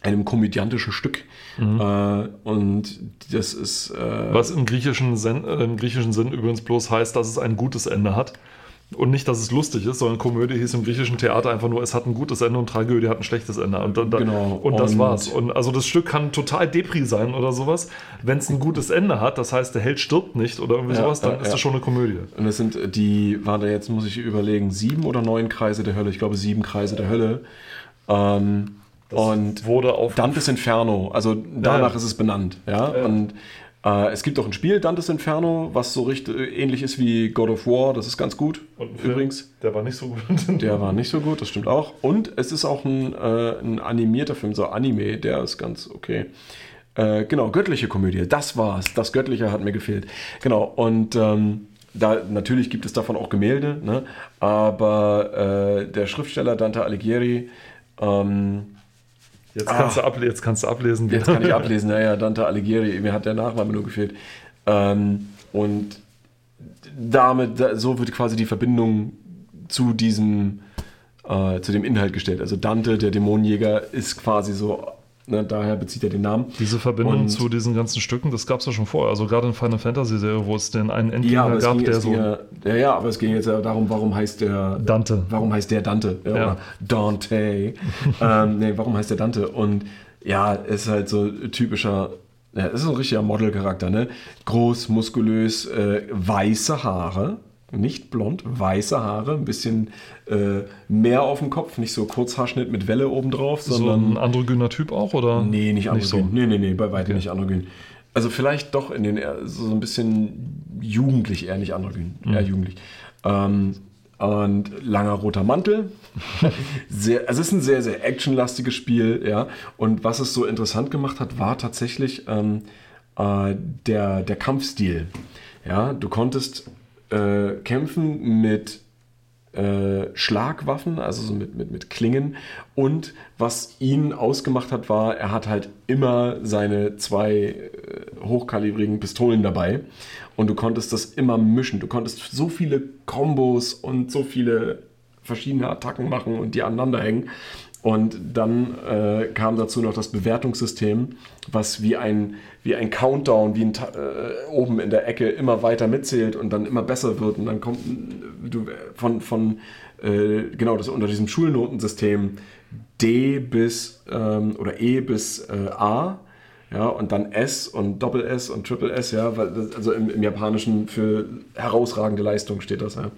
einem komödiantischen Stück. Mhm. Äh, und das ist. Äh, Was im griechischen, Sinn, äh, im griechischen Sinn übrigens bloß heißt, dass es ein gutes Ende hat. Und nicht, dass es lustig ist, sondern Komödie hieß im griechischen Theater einfach nur, es hat ein gutes Ende und Tragödie hat ein schlechtes Ende. Und, und, Genau. und das Und- war's. Und also das Stück kann total Depri sein oder sowas. Wenn es ein gutes Ende hat, das heißt, der Held stirbt nicht oder irgendwie Ja, sowas, dann ja, ist ja. das schon eine Komödie. Und das sind die, waren da jetzt, muss ich überlegen, sieben oder neun Kreise der Hölle. Ich glaube, sieben Kreise der Hölle. Ähm, und Wurde auf Dantes Inferno, also danach Ja. ist es benannt. Ja? Ja. Und äh, es gibt auch ein Spiel, Dantes Inferno, was so richtig ähnlich ist wie God of War. Das ist ganz gut. Und ein Film, Übrigens. Der war nicht so gut. Der war nicht so gut, das stimmt auch. Und es ist auch ein, äh, ein animierter Film, so Anime, der ist ganz okay. Äh, genau, göttliche Komödie, das war's. Das Göttliche hat mir gefehlt. Genau, und ähm, da, natürlich gibt es davon auch Gemälde, ne? aber äh, der Schriftsteller Dante Alighieri, ähm, Jetzt kannst, du able jetzt kannst du ablesen. jetzt kann ich ablesen, naja, Dante Alighieri, mir hat der Nachname nur gefehlt. Ähm, und damit, da, so wird quasi die Verbindung zu diesem, äh, zu dem Inhalt gestellt. Also Dante, der Dämonenjäger, ist quasi so, ne, daher bezieht er den Namen. Diese Verbindung Und- zu diesen ganzen Stücken, das gab es ja schon vorher. Also gerade in Final Fantasy Serie, wo es den einen Endgegner Ja, gab, der so ja, ja, aber es ging jetzt ja darum, warum heißt der Dante. Warum heißt der Dante? Ja, Dante. ähm, nee, warum heißt der Dante? Und ja, ist halt so typischer, ja, ist so ein richtiger Modelcharakter, ne? Groß, muskulös, äh, weiße Haare. Nicht blond, weiße Haare, ein bisschen äh, mehr auf dem Kopf, nicht so Kurzhaarschnitt mit Welle obendrauf, so sondern ein androgyner Typ auch, oder? Nee, nicht Nicht androgyn. so. Nee, nee, nee, bei weitem nicht androgyn. Also vielleicht doch in den so ein bisschen jugendlich, eher nicht androgyn, eher jugendlich. Ähm, und langer roter Mantel. sehr, also es ist ein sehr, sehr actionlastiges Spiel, ja. Und was es so interessant gemacht hat, war tatsächlich ähm, äh, der, der Kampfstil. Ja, du konntest äh, kämpfen mit äh, Schlagwaffen, also so mit, mit, mit Klingen. Und was ihn ausgemacht hat, war, er hat halt immer seine zwei äh, hochkalibrigen Pistolen dabei. Und du konntest das immer mischen. Du konntest so viele Kombos und so viele verschiedene Attacken machen und die aneinander hängen. Und dann äh, kam dazu noch das Bewertungssystem, was wie ein, wie ein Countdown, wie ein äh, oben in der Ecke immer weiter mitzählt und dann immer besser wird. Und dann kommt du, von, von äh, genau, das unter diesem Schulnotensystem D bis ähm, oder E bis äh, A. Ja, und dann S und Doppel S und Triple S, ja, weil das, also im, im Japanischen für herausragende Leistung steht das, ja.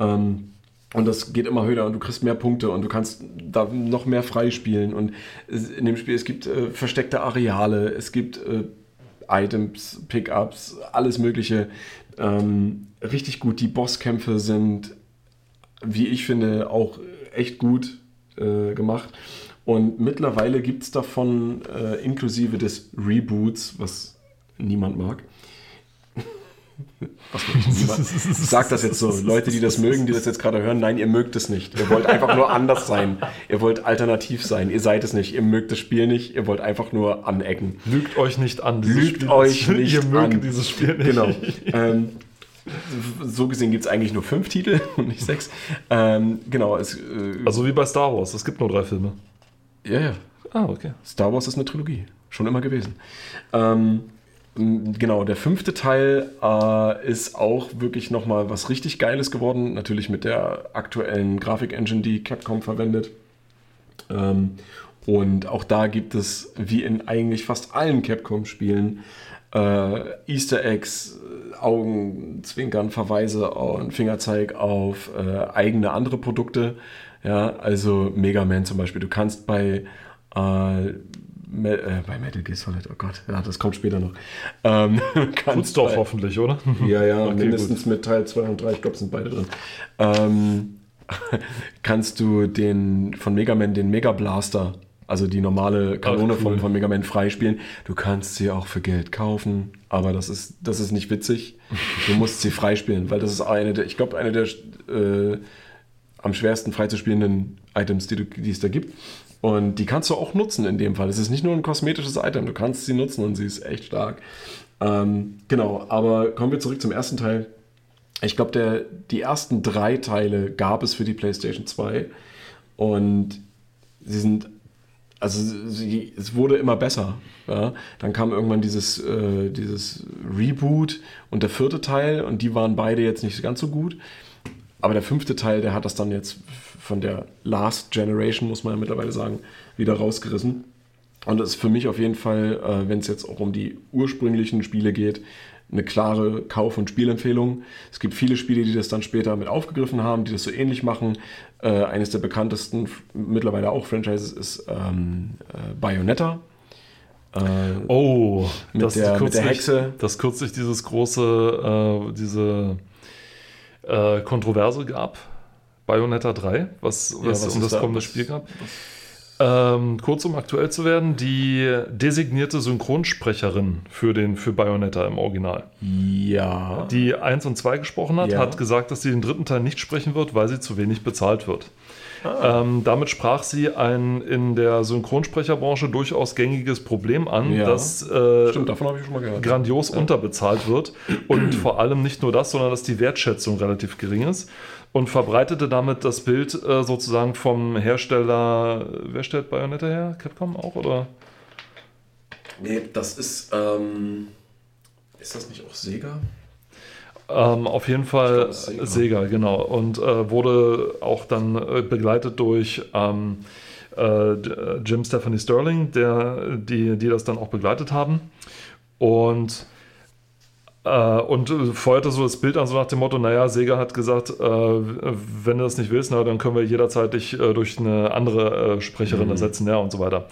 Ähm, und das geht immer höher und du kriegst mehr Punkte und du kannst da noch mehr freispielen. Und in dem Spiel, es gibt äh, versteckte Areale, es gibt äh, Items, Pickups, alles Mögliche. Ähm, richtig gut. Die Bosskämpfe sind, wie ich finde, auch echt gut äh, gemacht. Und mittlerweile gibt es davon äh, inklusive des Reboots, was niemand mag. Ich sag das jetzt so. Leute, die das mögen, die das jetzt gerade hören, nein, ihr mögt es nicht. Ihr wollt einfach nur anders sein. Ihr wollt alternativ sein. Ihr seid es nicht. Ihr mögt das Spiel nicht. Ihr wollt einfach nur anecken. Lügt euch nicht an. Lügt Spiel. euch nicht Ihr mögt an. dieses Spiel nicht. Genau. ähm, so gesehen gibt es eigentlich nur fünf Titel und nicht sechs. Ähm, genau. Es, äh, Also wie bei Star Wars, es gibt nur drei Filme. ja, ja. Ah, okay. Star Wars ist eine Trilogie. Schon immer gewesen. Ähm, genau, der fünfte Teil äh, ist auch wirklich nochmal was richtig Geiles geworden. Natürlich mit der aktuellen Grafik-Engine, die Capcom verwendet. Ähm, und auch da gibt es, wie in eigentlich fast allen Capcom-Spielen, äh, Easter Eggs, Augenzwinkern, Verweise und Fingerzeig auf äh, eigene andere Produkte. Ja, also Mega Man zum Beispiel. Du kannst bei, äh, Me äh, bei Metal Gear Solid, oh Gott, ja, das kommt später noch. Ähm, Tut's kannst doch bei- hoffentlich, oder? ja, ja, Okay, mindestens mit Teil 2 und 3, ich glaube, sind beide drin. Ähm, kannst du den von Mega Man den Mega Blaster, also die normale Kanone Ach, cool. von, von Mega Man freispielen. Du kannst sie auch für Geld kaufen, aber das ist, das ist nicht witzig. Du musst sie freispielen, weil das ist eine der, ich glaube, eine der äh, am schwersten freizuspielenden Items, die, du, die es da gibt. Und die kannst du auch nutzen in dem Fall. Es ist nicht nur ein kosmetisches Item, du kannst sie nutzen und sie ist echt stark. Ähm, genau, aber kommen wir zurück zum ersten Teil. Ich glaube, die ersten drei Teile gab es für die PlayStation 2 und sie sind, also sie, es wurde immer besser. Ja? Dann kam irgendwann dieses, äh, dieses Reboot und der vierte Teil und die waren beide jetzt nicht ganz so gut. Aber der fünfte Teil, der hat das dann jetzt von der Last Generation, muss man ja mittlerweile sagen, wieder rausgerissen. Und das ist für mich auf jeden Fall, äh, wenn es jetzt auch um die ursprünglichen Spiele geht, eine klare Kauf- und Spielempfehlung. Es gibt viele Spiele, die das dann später mit aufgegriffen haben, die das so ähnlich machen. Äh, eines der bekanntesten, mittlerweile auch Franchises, ist ähm, äh, Bayonetta. Äh, Oh, Mit das der- mit der kürzlich, Hexe. Das kürzlich dieses große, äh, diese äh, Kontroverse gab. Bayonetta 3, was, was was um das da- kommende Spiel gab. Ähm, kurz um aktuell zu werden, die designierte Synchronsprecherin für, den, für Bayonetta im Original, Ja. die 1 und 2 gesprochen hat, Ja. hat gesagt, dass sie den dritten Teil nicht sprechen wird, weil sie zu wenig bezahlt wird. Ähm, damit sprach sie ein in der Synchronsprecherbranche durchaus gängiges Problem an, Ja. dass äh, Stimmt, davon ich schon mal gehört. grandios unterbezahlt wird und vor allem nicht nur das, sondern dass die Wertschätzung relativ gering ist und verbreitete damit das Bild äh, sozusagen vom Hersteller, wer stellt Bayonetta her? Capcom auch oder? Nee, das ist, ähm, ist das nicht auch Sega? Ähm, auf jeden Fall Sega. Sega. genau. Und äh, wurde auch dann äh, begleitet durch ähm, äh, d- Jim Stephanie Sterling, der, die, die das dann auch begleitet haben. Und, äh, und äh, feuerte so das Bild an, so nach dem Motto: Naja, Sega hat gesagt, äh, wenn du das nicht willst, na, dann können wir jederzeit dich äh, durch eine andere äh, Sprecherin ersetzen, ja, und so weiter.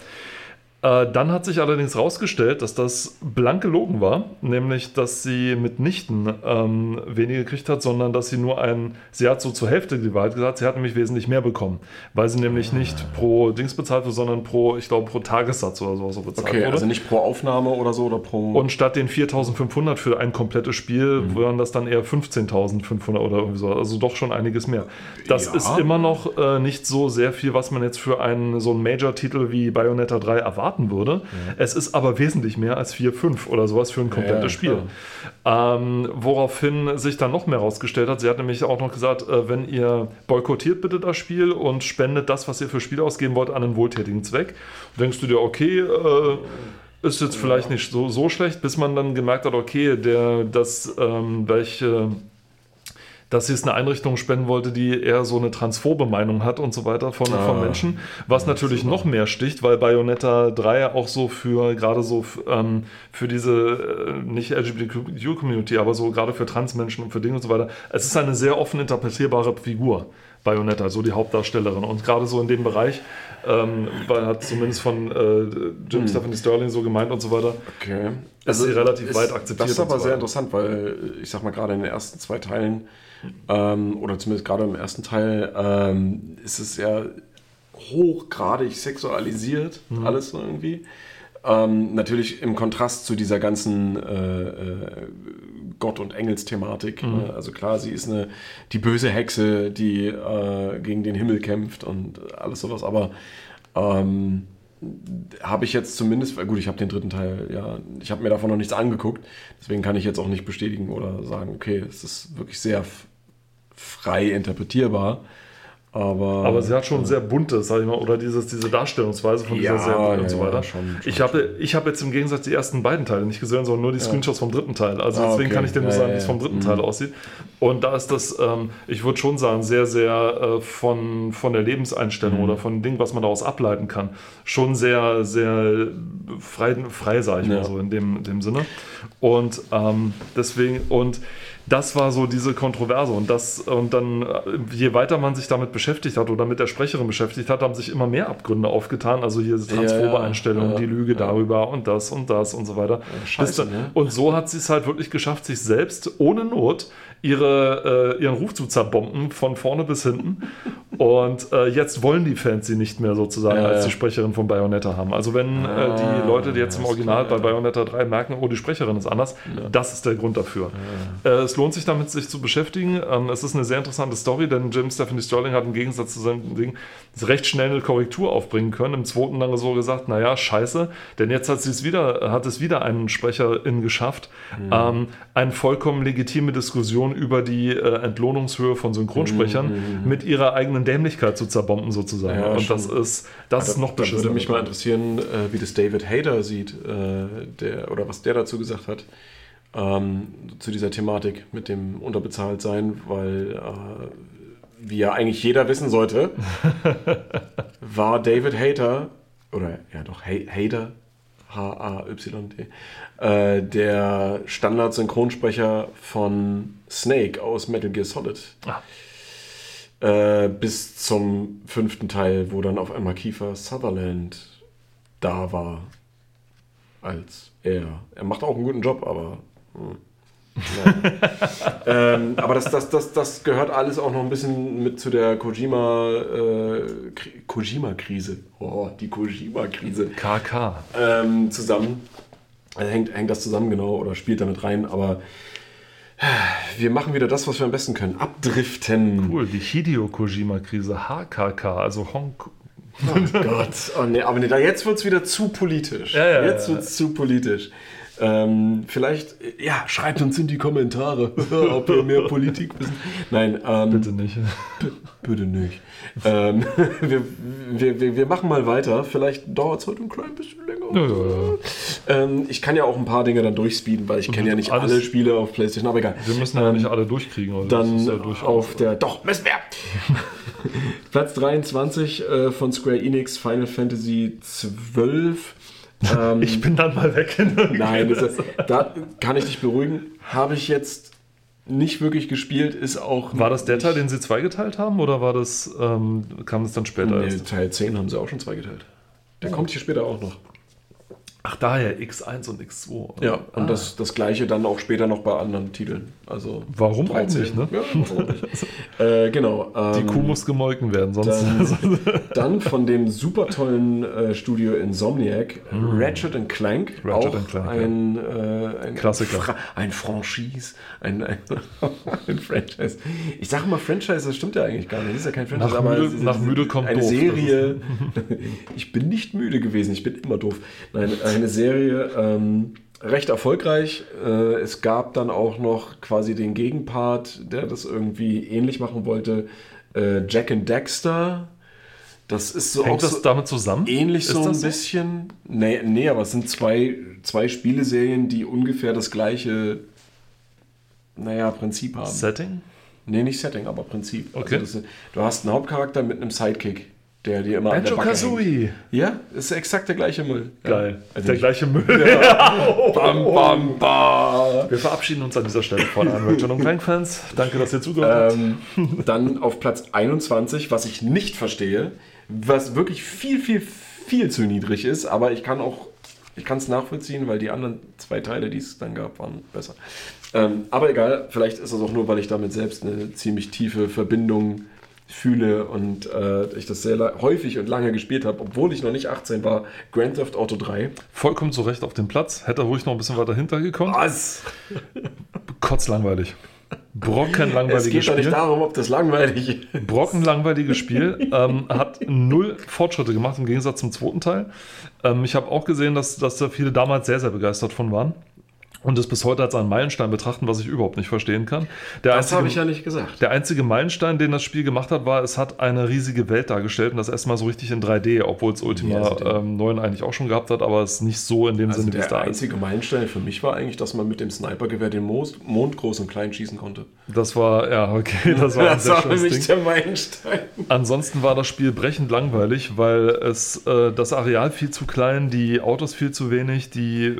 Äh, dann hat sich allerdings herausgestellt, dass das blank gelogen war, nämlich dass sie mitnichten ähm, weniger gekriegt hat, sondern dass sie nur ein, sie hat so zur Hälfte die Wahrheit gesagt, sie hat nämlich wesentlich mehr bekommen, weil sie nämlich nicht pro Dings bezahlt wird, sondern pro, ich glaube, pro Tagessatz oder sowas so bezahlt Okay, wurde. also nicht pro Aufnahme oder so oder pro. Und statt den 4.500 für ein komplettes Spiel Mhm. waren das dann eher 15.500 oder irgendwie so. Also doch schon einiges mehr. Das Ja. ist immer noch äh, nicht so sehr viel, was man jetzt für einen so einen Major-Titel wie Bayonetta 3 erwarten würde. Es ist aber wesentlich mehr als 4, 5 oder sowas für ein komplettes Ja, Spiel. Ähm, woraufhin sich dann noch mehr herausgestellt hat. Sie hat nämlich auch noch gesagt, äh, wenn ihr boykottiert bitte das Spiel und spendet das, was ihr für Spiele ausgeben wollt, an einen wohltätigen Zweck. denkst du dir, okay, äh, ist jetzt vielleicht nicht so, so schlecht, bis man dann gemerkt hat, okay, der, das, ähm, welche, dass sie es eine Einrichtung spenden wollte, die eher so eine transphobe Meinung hat und so weiter von, von Ah. Menschen, was natürlich noch mehr sticht, weil Bayonetta 3 ja auch so für, gerade so ähm, für diese, äh, nicht LGBTQ-Community, aber so gerade für Transmenschen und für Dinge und so weiter, es ist eine sehr offen interpretierbare Figur, Bayonetta, so die Hauptdarstellerin und gerade so in dem Bereich, ähm, weil hat zumindest von äh, Jim Stephanie Sterling so gemeint und so weiter, Okay. ist sie relativ weit akzeptiert Das ist aber so sehr interessant, weil ich sag mal, gerade in den ersten zwei Teilen, ähm, oder zumindest gerade im ersten Teil, ähm, ist es ja hochgradig sexualisiert, Mhm. alles so irgendwie. Ähm, natürlich im Kontrast zu dieser ganzen äh, äh, Gott- und Engelsthematik. Mhm. Ne? Also klar, sie ist eine die böse Hexe, die äh, gegen den Himmel kämpft und alles sowas, aber ähm, habe ich jetzt zumindest, gut, ich habe den dritten Teil, ja, ich habe mir davon noch nichts angeguckt, deswegen kann ich jetzt auch nicht bestätigen oder sagen, okay, es ist wirklich sehr frei interpretierbar. Aber, Aber sie hat schon sehr buntes, sag ich mal, oder dieses, diese Darstellungsweise von dieser Ja, Serie ja, und so ja, weiter. schon, schon, ich habe ich hab jetzt im Gegensatz die ersten beiden Teile nicht gesehen, sondern nur die Screenshots vom dritten Teil. Also Ah, deswegen okay. kann ich dir nur Ja, sagen, ja, wie es vom dritten ja. Teil aussieht. Und da ist das, ähm, ich würde schon sagen, sehr, sehr äh, von, von der Lebenseinstellung Mhm. oder von dem Ding, was man daraus ableiten kann, schon sehr, sehr frei, frei sage ich Ja. mal so in dem, dem Sinne. Und ähm, deswegen, und das war so diese Kontroverse und das und dann äh, je weiter man sich damit beschäftigt hat oder mit der Sprecherin beschäftigt hat, haben sich immer mehr Abgründe aufgetan. Also hier transphobe Ja, ja. Ja, die Lüge darüber und das und das und so weiter. scheiße, Bis dann, ne? Und so hat sie es halt wirklich geschafft, sich selbst ohne Not ihre, äh, ihren Ruf zu zerbomben, von vorne bis hinten. Und äh, jetzt wollen die Fans sie nicht mehr sozusagen als die Sprecherin von Bayonetta haben. Also wenn äh, Ah, die Leute, die jetzt im Original klar, bei. Bayonetta 3 merken, oh, die Sprecherin ist anders, das ist der Grund dafür. Äh, es lohnt sich damit, sich zu beschäftigen. Ähm, es ist eine sehr interessante Story, denn Jim Stephanie Sterling hat im Gegensatz zu seinem Ding recht schnell eine Korrektur aufbringen können. Im zweiten dann so gesagt, naja, scheiße, denn jetzt hat, sie es wieder, hat es wieder einen Sprecherin geschafft, Mhm. ähm, eine vollkommen legitime Diskussion über die äh, Entlohnungshöhe von Synchronsprechern mit ihrer eigenen Dämlichkeit zu zerbomben sozusagen. Mhm, Ja, Und schon. das ist, das ist noch da würde beschissener. mich mal interessieren, äh, wie das David Hayter sieht, äh, der, oder was der dazu gesagt hat, ähm, zu dieser Thematik mit dem Unterbezahltsein, weil, äh, wie ja eigentlich jeder wissen sollte, war David Hayter, oder ja doch, Hay- Hayter, H-A-Y-D, äh, der Standard-Synchronsprecher von Snake aus Metal Gear Solid. Ah. Äh, bis zum fünften Teil, wo dann auf einmal Kiefer Sutherland da war. Als er. Er macht auch einen guten Job, aber. Hm. ähm, aber das, das, das, das gehört alles auch noch ein bisschen mit zu der Kojima, äh, Kri- Kojima-Krise. Oh, die Kojima-Krise. KK. Ähm, zusammen. Also hängt, hängt das zusammen genau oder spielt damit rein, aber wir machen wieder das, was wir am besten können. Abdriften. Cool, die Hideo Kojima-Krise, HKK, also Hong Oh Gott. Oh nee, aber nee, da jetzt wird es wieder zu politisch. Ja, ja, jetzt ja, wird es zu politisch. Ähm, vielleicht, ja, schreibt uns in die Kommentare, ob ihr mehr Politik wisst. Nein, ähm, Bitte nicht. bitte nicht. Ähm, wir, wir, wir, wir machen mal weiter. Vielleicht dauert es heute ein klein bisschen länger. Ja, ja, ja. Ähm, ich kann ja auch ein paar Dinge dann durchspeeden, weil ich kenne ja nicht alles- alle Spiele auf PlayStation, aber egal. Wir müssen ja nicht alle durchkriegen. Oder? Das Dann durchaus- auf der. Doch, müssen wir! Platz 23 äh, von Square Enix Final Fantasy 12. Ähm, Ich bin dann mal weg. nein, das da kann ich dich beruhigen. Habe ich jetzt nicht wirklich gespielt, ist auch. War das der Teil, den sie zweigeteilt haben, oder war das, ähm, kam das dann später Nee, erst? Teil 10 haben sie auch schon zweigeteilt. Der kommt hier später auch noch. Ach, daher X1 und X2. Ja, und Ah. das, das gleiche dann auch später noch bei anderen Titeln. Also Warum auch nicht, ne? Ja, warum nicht? äh, genau. Die ähm, Kuh muss gemolken werden, sonst. Dann, dann von dem super tollen äh, Studio Insomniac, Ratchet and Clank. Ratchet auch and Clank, ein, äh, ein Klassiker. Fra ein Franchise, ein, ein, ein Franchise. Ich sage mal Franchise, das stimmt ja eigentlich gar nicht. Das ist ja kein Franchise, Nach aber müde- es ist- nach müde kommt eine doof. Serie. ich bin nicht müde gewesen, ich bin immer doof. Nein, eine Serie. Ähm, recht erfolgreich. Äh, es gab dann auch noch quasi den Gegenpart, der das irgendwie ähnlich machen wollte. Äh, Jack and Dexter. Das ist so Hängt auch das so damit zusammen? ähnlich Ist so ein das so? bisschen. Nee, nee, aber es sind zwei, zwei Spieleserien, die ungefähr das gleiche, naja, Prinzip haben. Setting? Nee, nicht Setting, aber Prinzip. Okay. das ist, du hast einen Hauptcharakter mit einem Sidekick, der dir immer hängt. Banjo-Kazooie. Ja, ist exakt der gleiche Müll. Geil. Ja. Also der ich- gleiche Müll. Bam, bam, bam. Wir verabschieden uns an dieser Stelle von allen Ratchet und Clank-Fans. Danke, dass ihr zugehört habt. Ähm, dann auf Platz 21, was ich nicht verstehe, was wirklich viel, viel, viel zu niedrig ist, aber ich kann auch, ich kann es nachvollziehen, weil die anderen zwei Teile, die es dann gab, waren besser. Ähm, aber egal, vielleicht ist das auch nur, weil ich damit selbst eine ziemlich tiefe Verbindung fühle und äh, ich das sehr häufig und lange gespielt habe, obwohl ich noch nicht 18 war. Grand Theft Auto 3. Vollkommen zu Recht auf dem Platz. Hätte ruhig noch ein bisschen weiter hintergekommen. Was? Kotzlangweilig. Es Brockenlangweiliges geht doch nicht Spiel. darum, ob das langweilig ist. Brockenlangweiliges Spiel. Ähm, hat null Fortschritte gemacht im Gegensatz zum zweiten Teil. Ähm, ich habe auch gesehen, dass, dass da viele damals sehr, sehr begeistert von waren. Und es bis heute als einen Meilenstein betrachten, was ich überhaupt nicht verstehen kann. Der Das habe ich ja nicht gesagt. Der einzige Meilenstein, den das Spiel gemacht hat, war, es hat eine riesige Welt dargestellt und das erstmal so richtig in 3D, obwohl es Ultima Ja, also ähm, 9 eigentlich auch schon gehabt hat, aber es nicht so in dem Also Sinne, wie es der da ist. einzige Meilenstein für mich war eigentlich, dass man mit dem Snipergewehr den Mond groß und klein schießen konnte. Das war, ja, okay, das war ein sehr schönes Ding. der Meilenstein. Ansonsten war das Spiel brechend langweilig, weil es äh, das Areal viel zu klein, die Autos viel zu wenig, die, äh,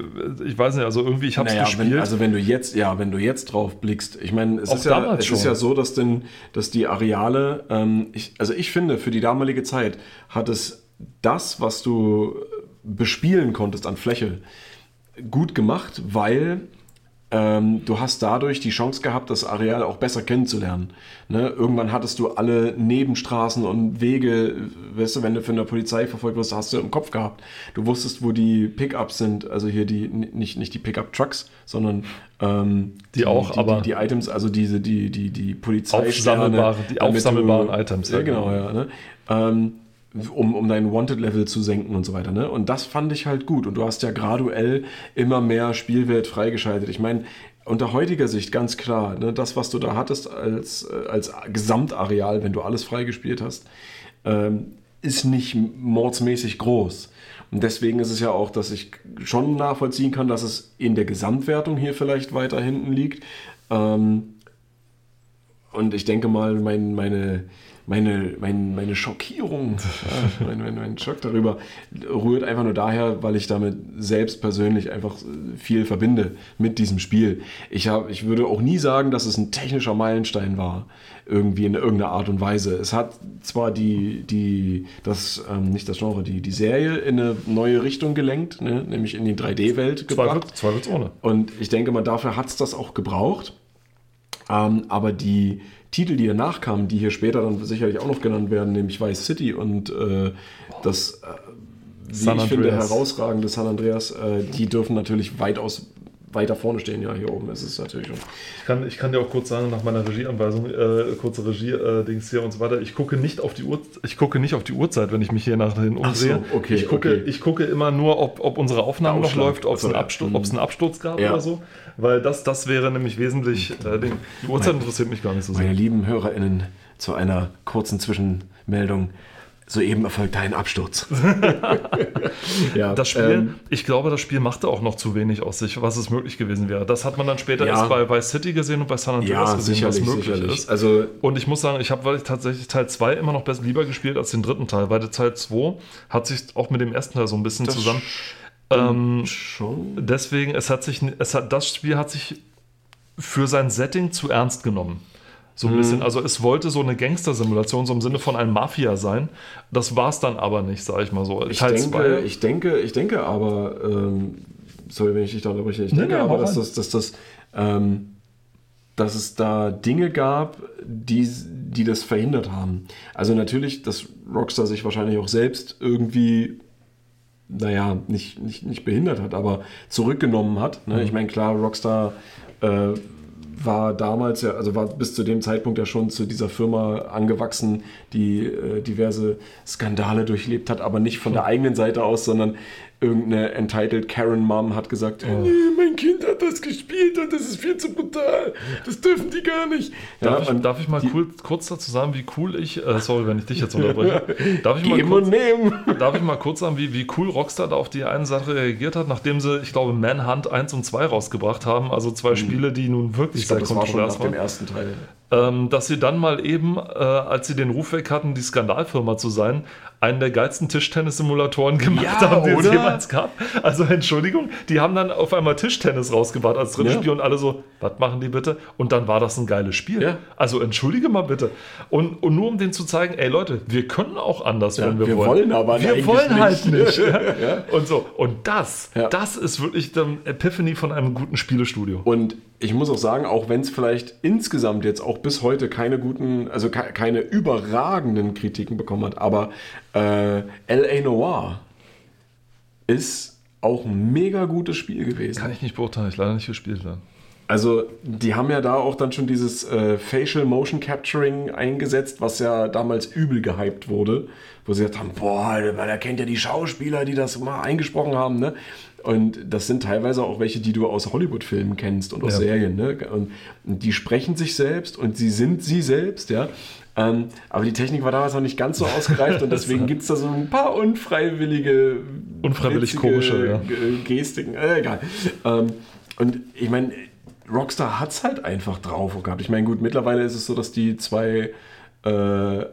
ich weiß nicht, also irgendwie, ich habe es Naja, gespielt. wenn, also wenn du jetzt, ja, wenn du jetzt drauf blickst, ich meine, es, Auch ist ja, es ist ja so, dass, denn, dass die Areale, ähm, ich, also ich finde, für die damalige Zeit hat es das, was du bespielen konntest an Fläche, gut gemacht, weil ähm, du hast dadurch die Chance gehabt, das Areal auch besser kennenzulernen. Ne? Irgendwann hattest du alle Nebenstraßen und Wege, weißt du, wenn du von der Polizei verfolgt wirst, hast du im Kopf gehabt. Du wusstest, wo die Pickups sind, also hier die, nicht, nicht die Pickup-Trucks, sondern ähm, Die auch, die, aber- die, die Items, also diese, die, die, die Polizei. Aufsammelbare- die aufsammelbaren du- Items, Ja, genau, genau. ja. Ne? Ähm, um, um dein Wanted-Level zu senken und so weiter. Ne? Und das fand ich halt gut. Und du hast ja graduell immer mehr Spielwelt freigeschaltet. Ich meine, unter heutiger Sicht ganz klar, ne, das, was du da hattest als, äh, als Gesamtareal, wenn du alles freigespielt hast, ähm, ist nicht mordsmäßig groß. Und deswegen ist es ja auch, dass ich schon nachvollziehen kann, dass es in der Gesamtwertung hier vielleicht weiter hinten liegt. Ähm, und ich denke mal, mein, meine, meine, mein, meine Schockierung, mein, mein, mein Schock darüber rührt einfach nur daher, weil ich damit selbst persönlich einfach viel verbinde mit diesem Spiel. Ich, hab, ich würde auch nie sagen, dass es ein technischer Meilenstein war, irgendwie in irgendeiner Art und Weise. Es hat zwar die, die das, ähm, nicht das Genre, die, die Serie in eine neue Richtung gelenkt, ne? nämlich in die 3D-Welt gebracht. Zweifelsohne. ohne. Und ich denke mal, dafür hat es das auch gebraucht. Ähm, aber die Titel, die danach kamen, die hier später dann sicherlich auch noch genannt werden, nämlich Vice City und äh, das, äh, wie San ich finde, Andreas. herausragende San Andreas, äh, die dürfen natürlich weitaus weiter vorne stehen. Ja, hier oben ist es natürlich schon. Ich kann, ich kann dir auch kurz sagen, nach meiner Regieanweisung, äh, kurze Regie-Dings hier und so weiter, ich gucke nicht auf die Uhr, ich gucke nicht auf die Uhrzeit, wenn ich mich hier nachhin umsehe. so, okay, ich, gucke, okay. ich gucke immer nur, ob, ob unsere Aufnahme noch läuft, ob es einen. Absturz, Mhm. einen Absturz gab Ja. oder so. Weil das, das wäre nämlich wesentlich. Äh, den, die Uhrzeit interessiert mich gar nicht so Meine sehr. lieben HörerInnen, zu einer kurzen Zwischenmeldung. Soeben erfolgte ein Absturz. ja, Das Spiel, ähm, ich glaube, das Spiel machte auch noch zu wenig aus sich, was es möglich gewesen wäre. Das hat man dann später Ja. erst bei Vice City gesehen und bei San Andreas ja, gesehen, was möglich sicherlich. ist. Also Und ich muss sagen, ich habe tatsächlich Teil 2 immer noch besser lieber gespielt als den dritten Teil, weil der Teil 2 hat sich auch mit dem ersten Teil so ein bisschen zusammen. Ähm, schon. deswegen, es hat sich, es hat, das Spiel hat sich für sein Setting zu ernst genommen. So ein Mhm. bisschen, also es wollte so eine Gangster-Simulation, so im Sinne von einem Mafia sein. Das war es dann aber nicht, sag ich mal so. Ich Teil denke, zwei- ich denke, ich denke aber, ähm, sorry, wenn ich dich da unterbreche, ich Nee, denke nee, aber, dass das, dass das, ähm, dass es da Dinge gab, die, die das verhindert haben. Also natürlich, dass Rockstar sich wahrscheinlich auch selbst irgendwie, naja, nicht, nicht, nicht behindert hat, aber zurückgenommen hat. Ne? Ich meine, klar, Rockstar äh, war damals ja, also war bis zu dem Zeitpunkt ja schon zu dieser Firma angewachsen, die äh, diverse Skandale durchlebt hat, aber nicht von der eigenen Seite aus, sondern irgendeine entitled Karen Mom hat gesagt, nee, mein Kind hat das gespielt und das ist viel zu brutal. Das dürfen die gar nicht. Darf, ich, darf ich mal cool, kurz dazu sagen, wie cool ich, äh, sorry, wenn ich dich jetzt unterbreche, darf ich mal Geben kurz, und nehmen. Darf ich mal kurz sagen, wie, wie cool Rockstar da auf die eine Sache reagiert hat, nachdem sie, ich glaube, Manhunt 1 und 2 rausgebracht haben, also zwei Spiele, die nun wirklich Mhm. Ich glaube, sehr das war schon nach dem waren, ersten Teil. Ähm, dass sie dann mal eben, äh, als sie den Ruf weg hatten, die Skandalfirma zu sein, einen der geilsten Tischtennis-Simulatoren gemacht Ja, haben, die es jemals gab. Also Entschuldigung, die haben dann auf einmal Tischtennis rausgebracht als drittes Ja. Spiel und alle so, was machen die bitte? Und dann war das ein geiles Spiel. Ja. Also entschuldige mal bitte. Und, und nur um denen zu zeigen, ey Leute, wir können auch anders, wenn wir, wir wollen. wollen aber wir wollen halt nicht. nicht. ja. Und so. Und das, das ist wirklich der Epiphany von einem guten Spielestudio. Und ich muss auch sagen, auch wenn es vielleicht insgesamt jetzt auch bis heute keine guten, also ke- keine überragenden Kritiken bekommen hat, aber äh, L.A. Noir ist auch ein mega gutes Spiel gewesen. Kann ich nicht beurteilen, ich leider nicht gespielt habe. Also, die haben ja da auch dann schon dieses äh, Facial Motion Capturing eingesetzt, was ja damals übel gehypt wurde, wo sie gesagt haben, boah, weil er kennt ja die Schauspieler, die das mal eingesprochen haben, ne? Und das sind teilweise auch welche, die du aus Hollywood-Filmen kennst und aus Ja. Serien, ne? Und die sprechen sich selbst und sie sind sie selbst, ja. Ähm, aber die Technik war damals noch nicht ganz so ausgereift und deswegen gibt es da so ein paar unfreiwillige, Unfreiwillig witzige komische, ja. Gestiken, äh, egal. Ähm, und ich meine, Rockstar hat es halt einfach drauf gehabt. Ich meine, gut, mittlerweile ist es so, dass die zwei äh,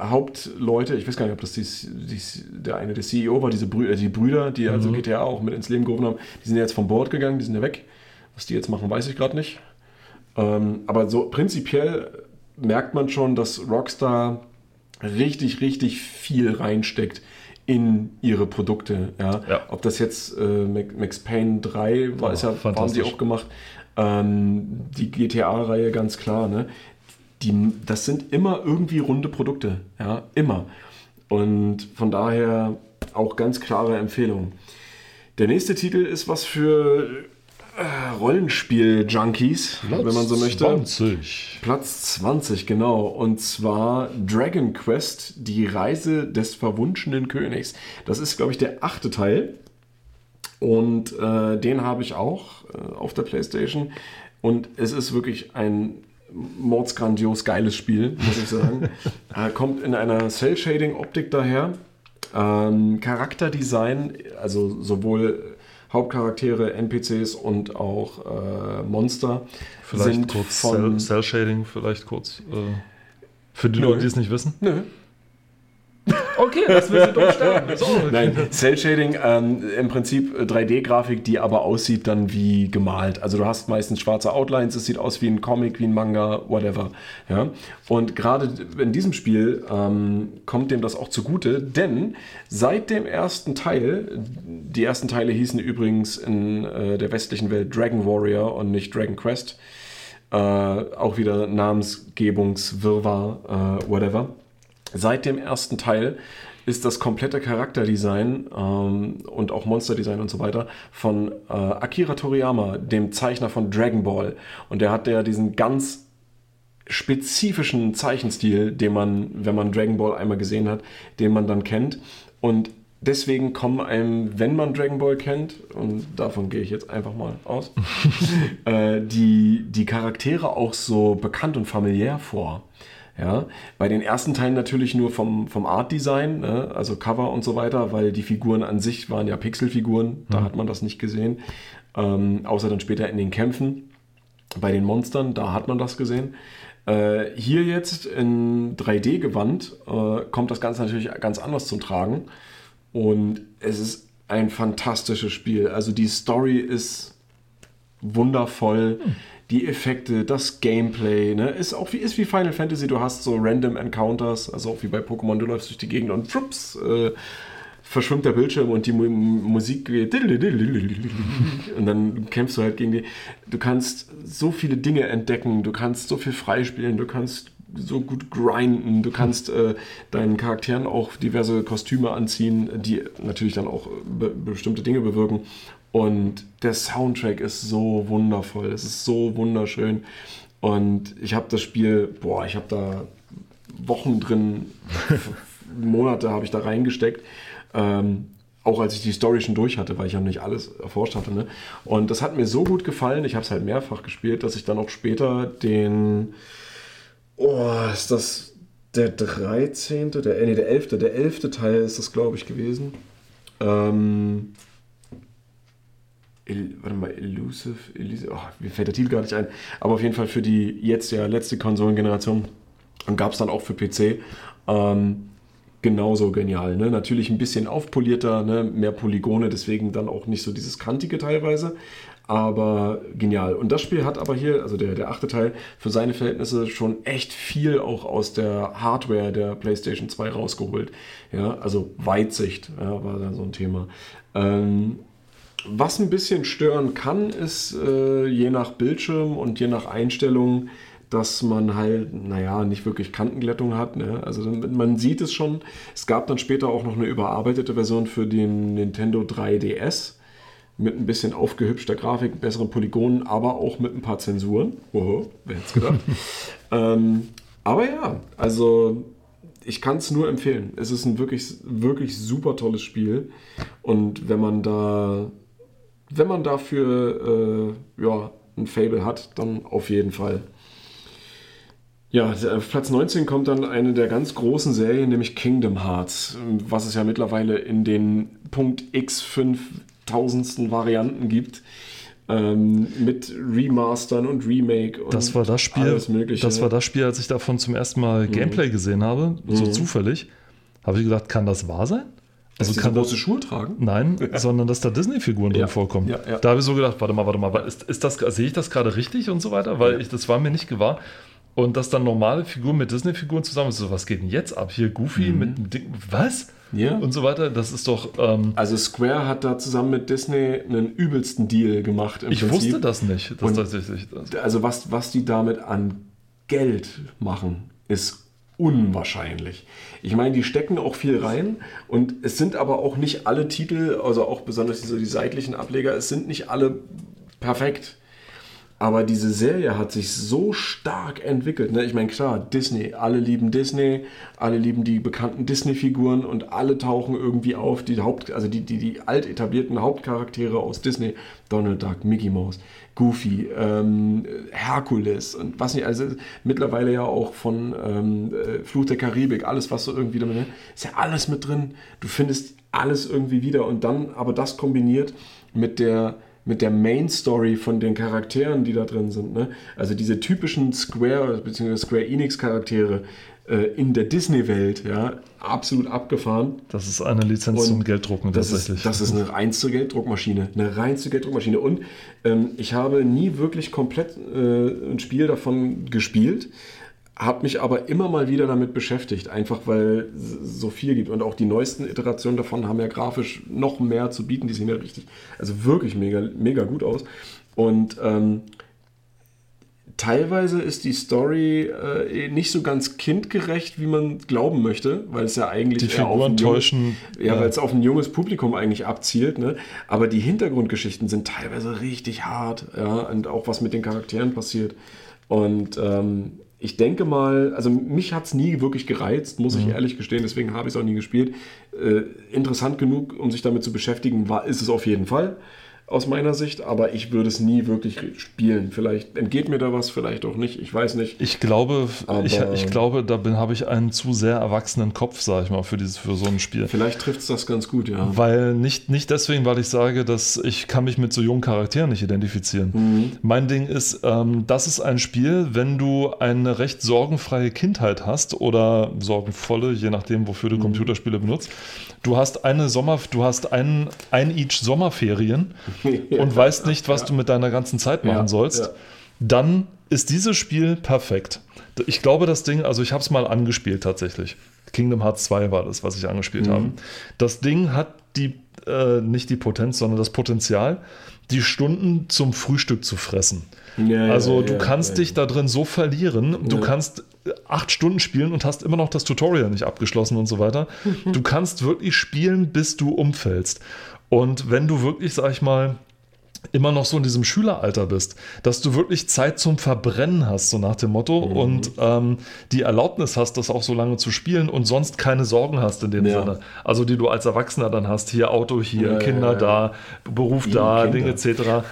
Hauptleute, ich weiß gar nicht, ob das die, die, der eine der CEO war, diese Brü äh, die Brüder, die also GTA auch mit ins Leben gerufen haben, die sind ja jetzt vom Bord gegangen, die sind ja weg. Was die jetzt machen, weiß ich gerade nicht. Ähm, aber so prinzipiell merkt man schon, dass Rockstar richtig, richtig viel reinsteckt in ihre Produkte. Ja? Ja. Ob das jetzt äh, Max Payne 3 war, Oh, ist ja, haben sie auch gemacht. Ähm, die GTA-Reihe ganz klar. Ne? Die, das sind immer irgendwie runde Produkte. Ja, immer. Und von daher auch ganz klare Empfehlung. Der nächste Titel ist was für Rollenspiel-Junkies, wenn man so möchte. 20. Platz 20, genau. Und zwar Dragon Quest, die Reise des verwunschenen Königs. Das ist, glaube ich, der achte Teil. Und äh, den habe ich auch äh, auf der Playstation. Und es ist wirklich ein mordsgrandios geiles Spiel, muss ich sagen. äh, kommt in einer Cell-Shading-Optik daher. Ähm, Charakterdesign, also sowohl Hauptcharaktere, NPCs und auch äh, Monster Vielleicht sind kurz von Cell, Cell Shading, vielleicht kurz. Äh, Für die. Leute, die es nicht wissen. Nö. Okay, lassen wir sie doch. So. Nein, Cell Shading, ähm, im Prinzip äh, 3D-Grafik, die aber aussieht dann wie gemalt. Also du hast meistens schwarze Outlines, es sieht aus wie ein Comic, wie ein Manga, whatever. Ja? Und gerade in diesem Spiel ähm, kommt dem das auch zugute, denn seit dem ersten Teil, die ersten Teile hießen übrigens in äh, der westlichen Welt Dragon Warrior und nicht Dragon Quest, äh, auch wieder Namensgebungswirrwarr, äh, whatever. Seit dem ersten Teil ist das komplette Charakterdesign ähm, und auch Monsterdesign und so weiter von äh, Akira Toriyama, dem Zeichner von Dragon Ball. Und der hat ja diesen ganz spezifischen Zeichenstil, den man, wenn man Dragon Ball einmal gesehen hat, den man dann kennt. Und deswegen kommen einem, wenn man Dragon Ball kennt, und davon gehe ich jetzt einfach mal aus, äh, die, die Charaktere auch so bekannt und familiär vor. Ja, bei den ersten Teilen natürlich nur vom, vom Art-Design, ne? also Cover und so weiter, weil die Figuren an sich waren ja Pixelfiguren, da hat man das nicht gesehen. Ähm, außer dann später in den Kämpfen bei den Monstern, da hat man das gesehen. Äh, hier jetzt in 3D-Gewand äh, kommt das Ganze natürlich ganz anders zum Tragen. Und es ist ein fantastisches Spiel. Also die Story ist wundervoll. Die Effekte, das Gameplay, ne, ist auch wie, ist wie Final Fantasy. Du hast so random Encounters, also auch wie bei Pokémon, du läufst durch die Gegend und schwupps, äh, verschwimmt der Bildschirm und die Mu Musik geht und dann kämpfst du halt gegen die. Du kannst so viele Dinge entdecken, du kannst so viel freispielen, du kannst so gut grinden, du kannst äh, deinen Charakteren auch diverse Kostüme anziehen, die natürlich dann auch be bestimmte Dinge bewirken. Und der Soundtrack ist so wundervoll, es ist so wunderschön. Und ich habe das Spiel, boah, ich habe da Wochen drin, Monate habe ich da reingesteckt. Ähm, auch als ich die Story schon durch hatte, weil ich ja nicht alles erforscht hatte. Ne? Und das hat mir so gut gefallen, ich habe es halt mehrfach gespielt, dass ich dann auch später den, oh, ist das der 13., der, nee, der 11., der 11. Teil ist das, glaube ich, gewesen. Ähm, El, warte mal, Elusive, Elusive oh, mir fällt der Titel gar nicht ein, aber auf jeden Fall für die jetzt ja letzte Konsolengeneration und gab es dann auch für PC. Ähm, genauso genial. Ne? Natürlich ein bisschen aufpolierter, ne? mehr Polygone, deswegen dann auch nicht so dieses kantige teilweise. Aber genial. Und das Spiel hat aber hier, also der, der achte Teil, für seine Verhältnisse schon echt viel auch aus der Hardware der PlayStation 2 rausgeholt. Ja, also Weitsicht ja, war da so ein Thema. Ähm, was ein bisschen stören kann, ist äh, je nach Bildschirm und je nach Einstellung, dass man halt, naja, nicht wirklich Kantenglättung hat. Ne? Also man sieht es schon. Es gab dann später auch noch eine überarbeitete Version für den Nintendo 3DS mit ein bisschen aufgehübschter Grafik, besseren Polygonen, aber auch mit ein paar Zensuren. Oho, wer hätte es gedacht. ähm, aber ja, also ich kann es nur empfehlen. Es ist ein wirklich, wirklich super tolles Spiel. Und wenn man da, wenn man dafür äh, ja, ein Fable hat, dann auf jeden Fall. Ja, auf Platz 19 kommt dann eine der ganz großen Serien, nämlich Kingdom Hearts, was es ja mittlerweile in den Punkt X 5000. Varianten gibt. Ähm, mit Remastern und Remake und Das war das Spiel, alles Mögliche. das war das Spiel, als ich davon zum ersten Mal Gameplay gesehen habe, so Mhm. zufällig, habe ich gedacht, kann das wahr sein? Dass Also die kann so das, große Schuhe tragen? nein, sondern dass da Disney-Figuren Ja. drin vorkommen. Ja, ja. Da habe ich so gedacht, warte mal, warte mal, ist, ist das, sehe ich das gerade richtig und so weiter? Weil Ja. ich, das war mir nicht gewahr. Und dass dann normale Figuren mit Disney-Figuren zusammen, so was geht denn jetzt ab? Hier Goofy mit dem Ding, was? Mhm. Ja. Und so weiter, das ist doch, ähm, Also Square hat da zusammen mit Disney einen übelsten Deal gemacht. Ich Prinzip. wusste das nicht. Das Und- tatsächlich, das, Also was, was die damit an Geld machen, ist unwahrscheinlich. Ich meine, die stecken auch viel rein und es sind aber auch nicht alle Titel, also auch besonders diese, die seitlichen Ableger, es sind nicht alle perfekt. Aber diese Serie hat sich so stark entwickelt. Ne? Ich meine, klar, Disney, alle lieben Disney, alle lieben die bekannten Disney-Figuren und alle tauchen irgendwie auf. Die Haupt, also die, die, die alt etablierten Hauptcharaktere aus Disney, Donald Duck, Mickey Mouse, Goofy, ähm, Herkules und was nicht, also mittlerweile ja auch von ähm, äh, Fluch der Karibik, alles, was so irgendwie damit, ne? ist ja alles mit drin. Du findest alles irgendwie wieder und dann aber das kombiniert mit der mit der Main Story von den Charakteren, die da drin sind. Ne? Also diese typischen Square bzw. Square Enix Charaktere in der Disney-Welt, ja, absolut abgefahren. Das ist eine Lizenz Und zum Gelddrucken Das tatsächlich. ist, das ist eine reinste Gelddruckmaschine. Eine reinste Gelddruckmaschine. Und ähm, ich habe nie wirklich komplett äh, ein Spiel davon gespielt, habe mich aber immer mal wieder damit beschäftigt, einfach weil es so viel gibt. Und auch die neuesten Iterationen davon haben ja grafisch noch mehr zu bieten. Die sehen ja richtig, also wirklich mega, mega gut aus. Und ähm, teilweise ist die Story äh, nicht so ganz kindgerecht, wie man glauben möchte, weil es ja eigentlich Die Figuren täuschen, ja, ja. weil es auf ein junges Publikum eigentlich abzielt. Ne? Aber die Hintergrundgeschichten sind teilweise richtig hart, ja, und auch was mit den Charakteren passiert. Und ähm, ich denke mal, also mich hat es nie wirklich gereizt, muss Mhm. ich ehrlich gestehen, deswegen habe ich es auch nie gespielt. Äh, interessant genug, um sich damit zu beschäftigen, war, ist es auf jeden Fall aus meiner Sicht, aber ich würde es nie wirklich spielen. Vielleicht entgeht mir da was, vielleicht auch nicht, ich weiß nicht. Ich glaube, ich, ich glaube, da habe ich einen zu sehr erwachsenen Kopf, sag ich mal, für, dieses, für so ein Spiel. Vielleicht trifft es das ganz gut, ja. Weil nicht, nicht deswegen, weil ich sage, dass ich kann mich mit so jungen Charakteren nicht identifizieren. Mhm. Mein Ding ist, ähm, das ist ein Spiel, wenn du eine recht sorgenfreie Kindheit hast oder sorgenvolle, je nachdem, wofür du Mhm. Computerspiele benutzt. Du hast eine Sommer, du hast ein, ein each Sommerferien Ja, und weißt nicht, was du mit deiner ganzen Zeit machen sollst. Dann ist dieses Spiel perfekt. Ich glaube, das Ding, also ich habe es mal angespielt tatsächlich. Kingdom Hearts 2 war das, was ich angespielt Mhm. habe. Das Ding hat die, äh, nicht die Potenz, sondern das Potenzial, die Stunden zum Frühstück zu fressen. Ja, Also ja, du ja, kannst dich da drin so verlieren. Du kannst äh, acht Stunden spielen und hast immer noch das Tutorial nicht abgeschlossen und so weiter. Du kannst wirklich spielen, bis du umfällst. Und wenn du wirklich, sag ich mal, immer noch so in diesem Schüleralter bist, dass du wirklich Zeit zum Verbrennen hast, so nach dem Motto, Mhm. und ähm, die Erlaubnis hast, das auch so lange zu spielen und sonst keine Sorgen hast in dem Ja. Sinne. Also die du als Erwachsener dann hast, hier Auto hier, Ja, Kinder ja. da, Beruf Die da, Kinder. Dinge etc.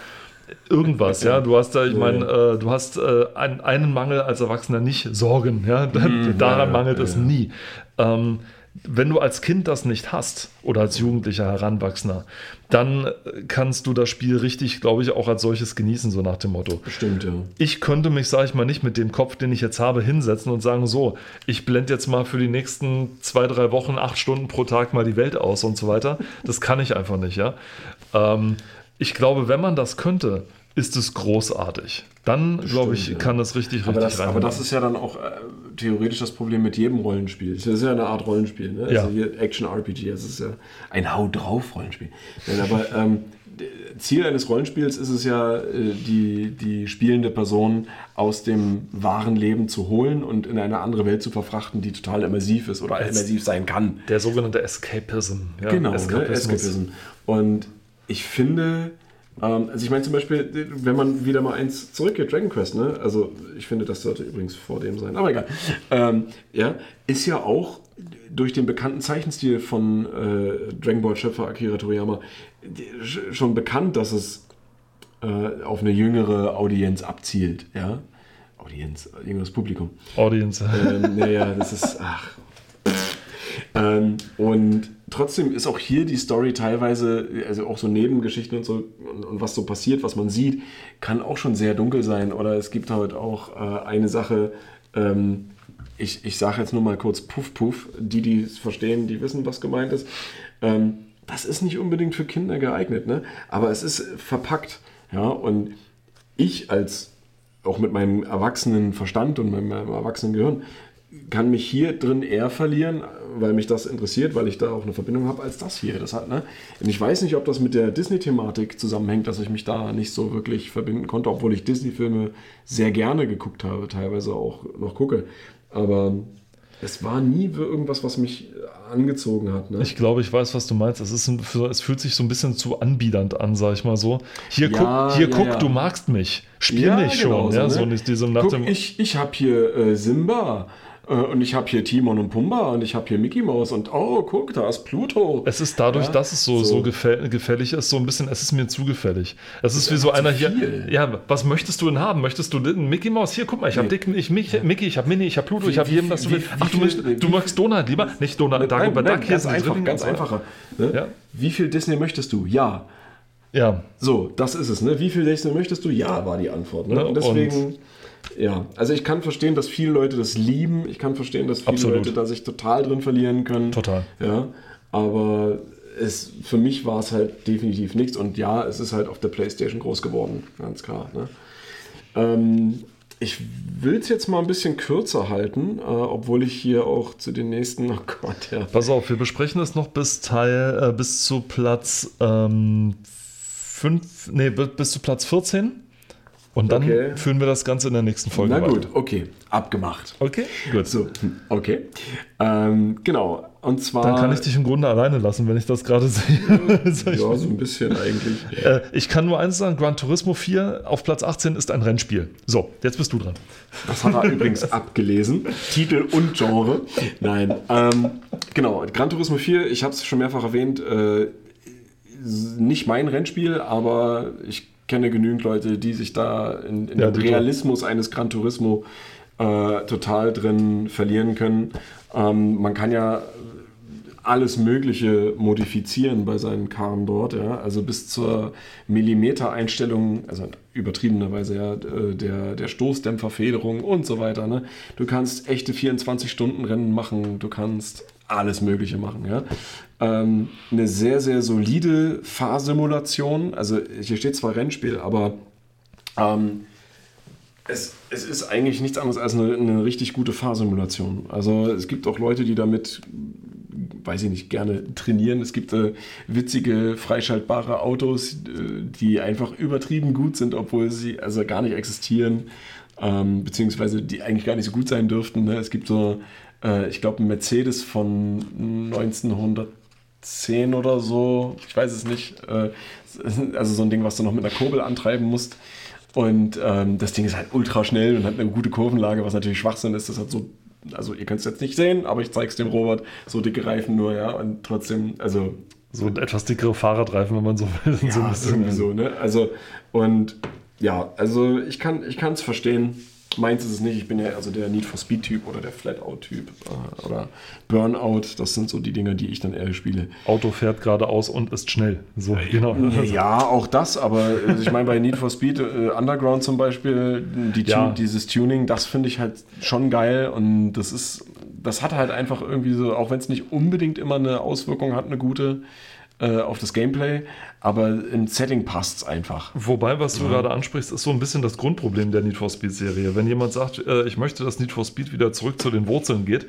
Irgendwas, ja. Du hast da, ich meine, äh, du hast äh, ein, einen Mangel als Erwachsener nicht Sorgen, ja. Daran Mhm, ja, mangelt es nie. Ähm, wenn du als Kind das nicht hast oder als Jugendlicher, Heranwachsender, dann kannst du das Spiel richtig, glaube ich, auch als solches genießen, so nach dem Motto. Bestimmt, ja. Ich könnte mich, sage ich mal, nicht mit dem Kopf, den ich jetzt habe, hinsetzen und sagen, so, ich blende jetzt mal für die nächsten zwei, drei Wochen, acht Stunden pro Tag mal die Welt aus und so weiter. Das kann ich einfach nicht, ja. Ähm, ich glaube, wenn man das könnte, ist es großartig. Dann, glaube ich, kann es richtig, richtig Aber das, aber reinhauen. das ist ja dann auch äh, theoretisch das Problem mit jedem Rollenspiel. Das ist ja eine Art Rollenspiel. Ne? Ja. Also hier Action-RPG, das ist ja ein Hau drauf Rollenspiel. Nein, aber ähm, Ziel eines Rollenspiels ist es ja, äh, die, die spielende Person aus dem wahren Leben zu holen und in eine andere Welt zu verfrachten, die total immersiv ist oder immersiv sein kann. Der sogenannte Escapism. Ja, Genau, Eskapismus. Ne? Escapism. Und ich finde, also ich meine zum Beispiel, wenn man wieder mal eins zurückgeht, Dragon Quest, ne? Also ich finde, das sollte übrigens vor dem sein, aber egal. Ähm, ja, ist ja auch durch den bekannten Zeichenstil von äh, Dragon Ball Schöpfer Akira Toriyama schon bekannt, dass es äh, auf eine jüngere Audienz abzielt, ja. Audienz, jüngeres Publikum. Audience. Ähm, naja, das ist. Ach. Ähm, und trotzdem ist auch hier die Story teilweise, also auch so Nebengeschichten und so, und, und was so passiert, was man sieht, kann auch schon sehr dunkel sein. Oder es gibt halt auch äh, eine Sache, ähm, ich, ich sage jetzt nur mal kurz Puff Puff, die, die es verstehen, die wissen, was gemeint ist. Ähm, das ist nicht unbedingt für Kinder geeignet, ne? aber es ist verpackt. Ja, und ich als auch mit meinem erwachsenen Verstand und meinem, meinem erwachsenen Gehirn kann mich hier drin eher verlieren, weil mich das interessiert, weil ich da auch eine Verbindung habe, als das hier. Das hat, ne? Und ich weiß nicht, ob das mit der Disney-Thematik zusammenhängt, dass ich mich da nicht so wirklich verbinden konnte, obwohl ich Disney-Filme sehr gerne geguckt habe, teilweise auch noch gucke. Aber es war nie irgendwas, was mich angezogen hat. Ne? Ich glaube, ich weiß, was du meinst. Es, ist ein, es fühlt sich so ein bisschen zu anbiedernd an, sag ich mal so. Hier Ja, guck, hier ja, guck ja. du magst mich. Spiel mich schon. genau so, ja, ne? so nicht diesem nach Guck, dem. ich ich habe hier äh, Simba äh, und ich habe hier Timon und Pumba und ich habe hier Mickey Mouse und oh, guck, da ist Pluto. es ist dadurch, Ja, dass es so, so. so. gefäll, gefällig ist, so ein bisschen, es ist mir zu gefällig. Es ist wie so einer hier. Ja, was möchtest du denn haben? Möchtest du denn Mickey Mouse? Hier, guck mal, ich habe Nee. Dick, ich, Mickey, Mickey, ich habe Minnie, ich habe Pluto, Wie- ich habe jedem, was du willst. Ach, du, möchtest, du magst Donald lieber? Nicht Donald, Dagobert Duck, hier einfach, Zwillinge ganz und einfacher. Ne? Ja. Wie viel Disney möchtest du? Ja. Ja, So, das ist es. Ne? Wie viel Destiny möchtest du? Ja, war die Antwort. Ne? Ne, Und deswegen, ja, also ich kann verstehen, dass viele Leute das lieben. Ich kann verstehen, dass viele Absolut. Leute da sich total drin verlieren können. Total. Ja, aber es, für mich war es halt definitiv nichts. Und ja, es ist halt auf der Playstation groß geworden, ganz klar. Ne? Ähm, ich will es jetzt mal ein bisschen kürzer halten, äh, obwohl ich hier auch zu den nächsten, oh Gott, ja. pass auf, wir besprechen es noch bis Teil, äh, bis zu Platz ähm, 5, nee, bi- bis zu Platz 14. Und dann Okay. führen wir das Ganze in der nächsten Folge Na weiter. gut, okay, abgemacht. Okay, gut. So, okay. Ähm, genau, und zwar. Dann kann ich dich im Grunde alleine lassen, wenn ich das gerade sehe. Ich- Ja, so ein bisschen eigentlich. äh, ich kann nur eins sagen: Gran Turismo 4 auf Platz 18 ist ein Rennspiel. So, jetzt bist du dran. Das hat er übrigens abgelesen. Titel und Genre. Nein. Ähm, genau, Gran Turismo 4, ich habe es schon mehrfach erwähnt, äh, nicht mein Rennspiel, aber ich kenne genügend Leute, die sich da in, in Ja, dem Realismus eines Gran Turismo äh, total drin verlieren können. Ähm, man kann ja alles Mögliche modifizieren bei seinen Karren dort, ja. Also bis zur Millimeter-Einstellung, also übertriebenerweise ja, äh, der, der Stoßdämpferfederung und so weiter. Ne? Du kannst echte 24-Stunden-Rennen machen, du kannst alles Mögliche machen, ja. Ähm, eine sehr, sehr solide Fahrsimulation. Also hier steht zwar Rennspiel, aber ähm, es, es ist eigentlich nichts anderes als eine, eine richtig gute Fahrsimulation. Also es gibt auch Leute, die damit, weiß ich nicht, gerne trainieren. Es gibt äh, witzige, freischaltbare Autos, äh, die einfach übertrieben gut sind, obwohl sie also gar nicht existieren, ähm, beziehungsweise die eigentlich gar nicht so gut sein dürften. Ne? Es gibt so, äh, ich glaube, ein Mercedes von 1910 oder so, ich weiß es nicht. Äh, also so ein Ding, was du noch mit einer Kurbel antreiben musst. Und ähm, das Ding ist halt ultra schnell und hat eine gute Kurvenlage, was natürlich Schwachsinn ist. Das hat so, also ihr könnt es jetzt nicht sehen, aber ich zeige es dem Robert, so dicke Reifen nur, ja. Und trotzdem, also So etwas dickere Fahrradreifen, wenn man so will. so ein ja, bisschen- irgendwie so, ne? Also, und ja, also ich kann es verstehen. Meins ist es nicht. Ich bin ja also der Need for Speed-Typ oder der Flatout-Typ äh, oder Burnout. Das sind so die Dinge, die ich dann eher spiele. Auto fährt geradeaus und ist schnell. So, genau. Ja, auch das, aber also ich meine, bei Need for Speed äh, Underground zum Beispiel, die Ja. dieses Tuning, das finde ich halt schon geil und das ist, das hat halt einfach irgendwie so, auch wenn es nicht unbedingt immer eine Auswirkung hat, eine gute äh, auf das Gameplay, aber im Setting passt es einfach. Wobei, was du gerade ansprichst, ist so ein bisschen das Grundproblem der Need for Speed-Serie. Wenn jemand sagt, äh, ich möchte, dass Need for Speed wieder zurück zu den Wurzeln geht,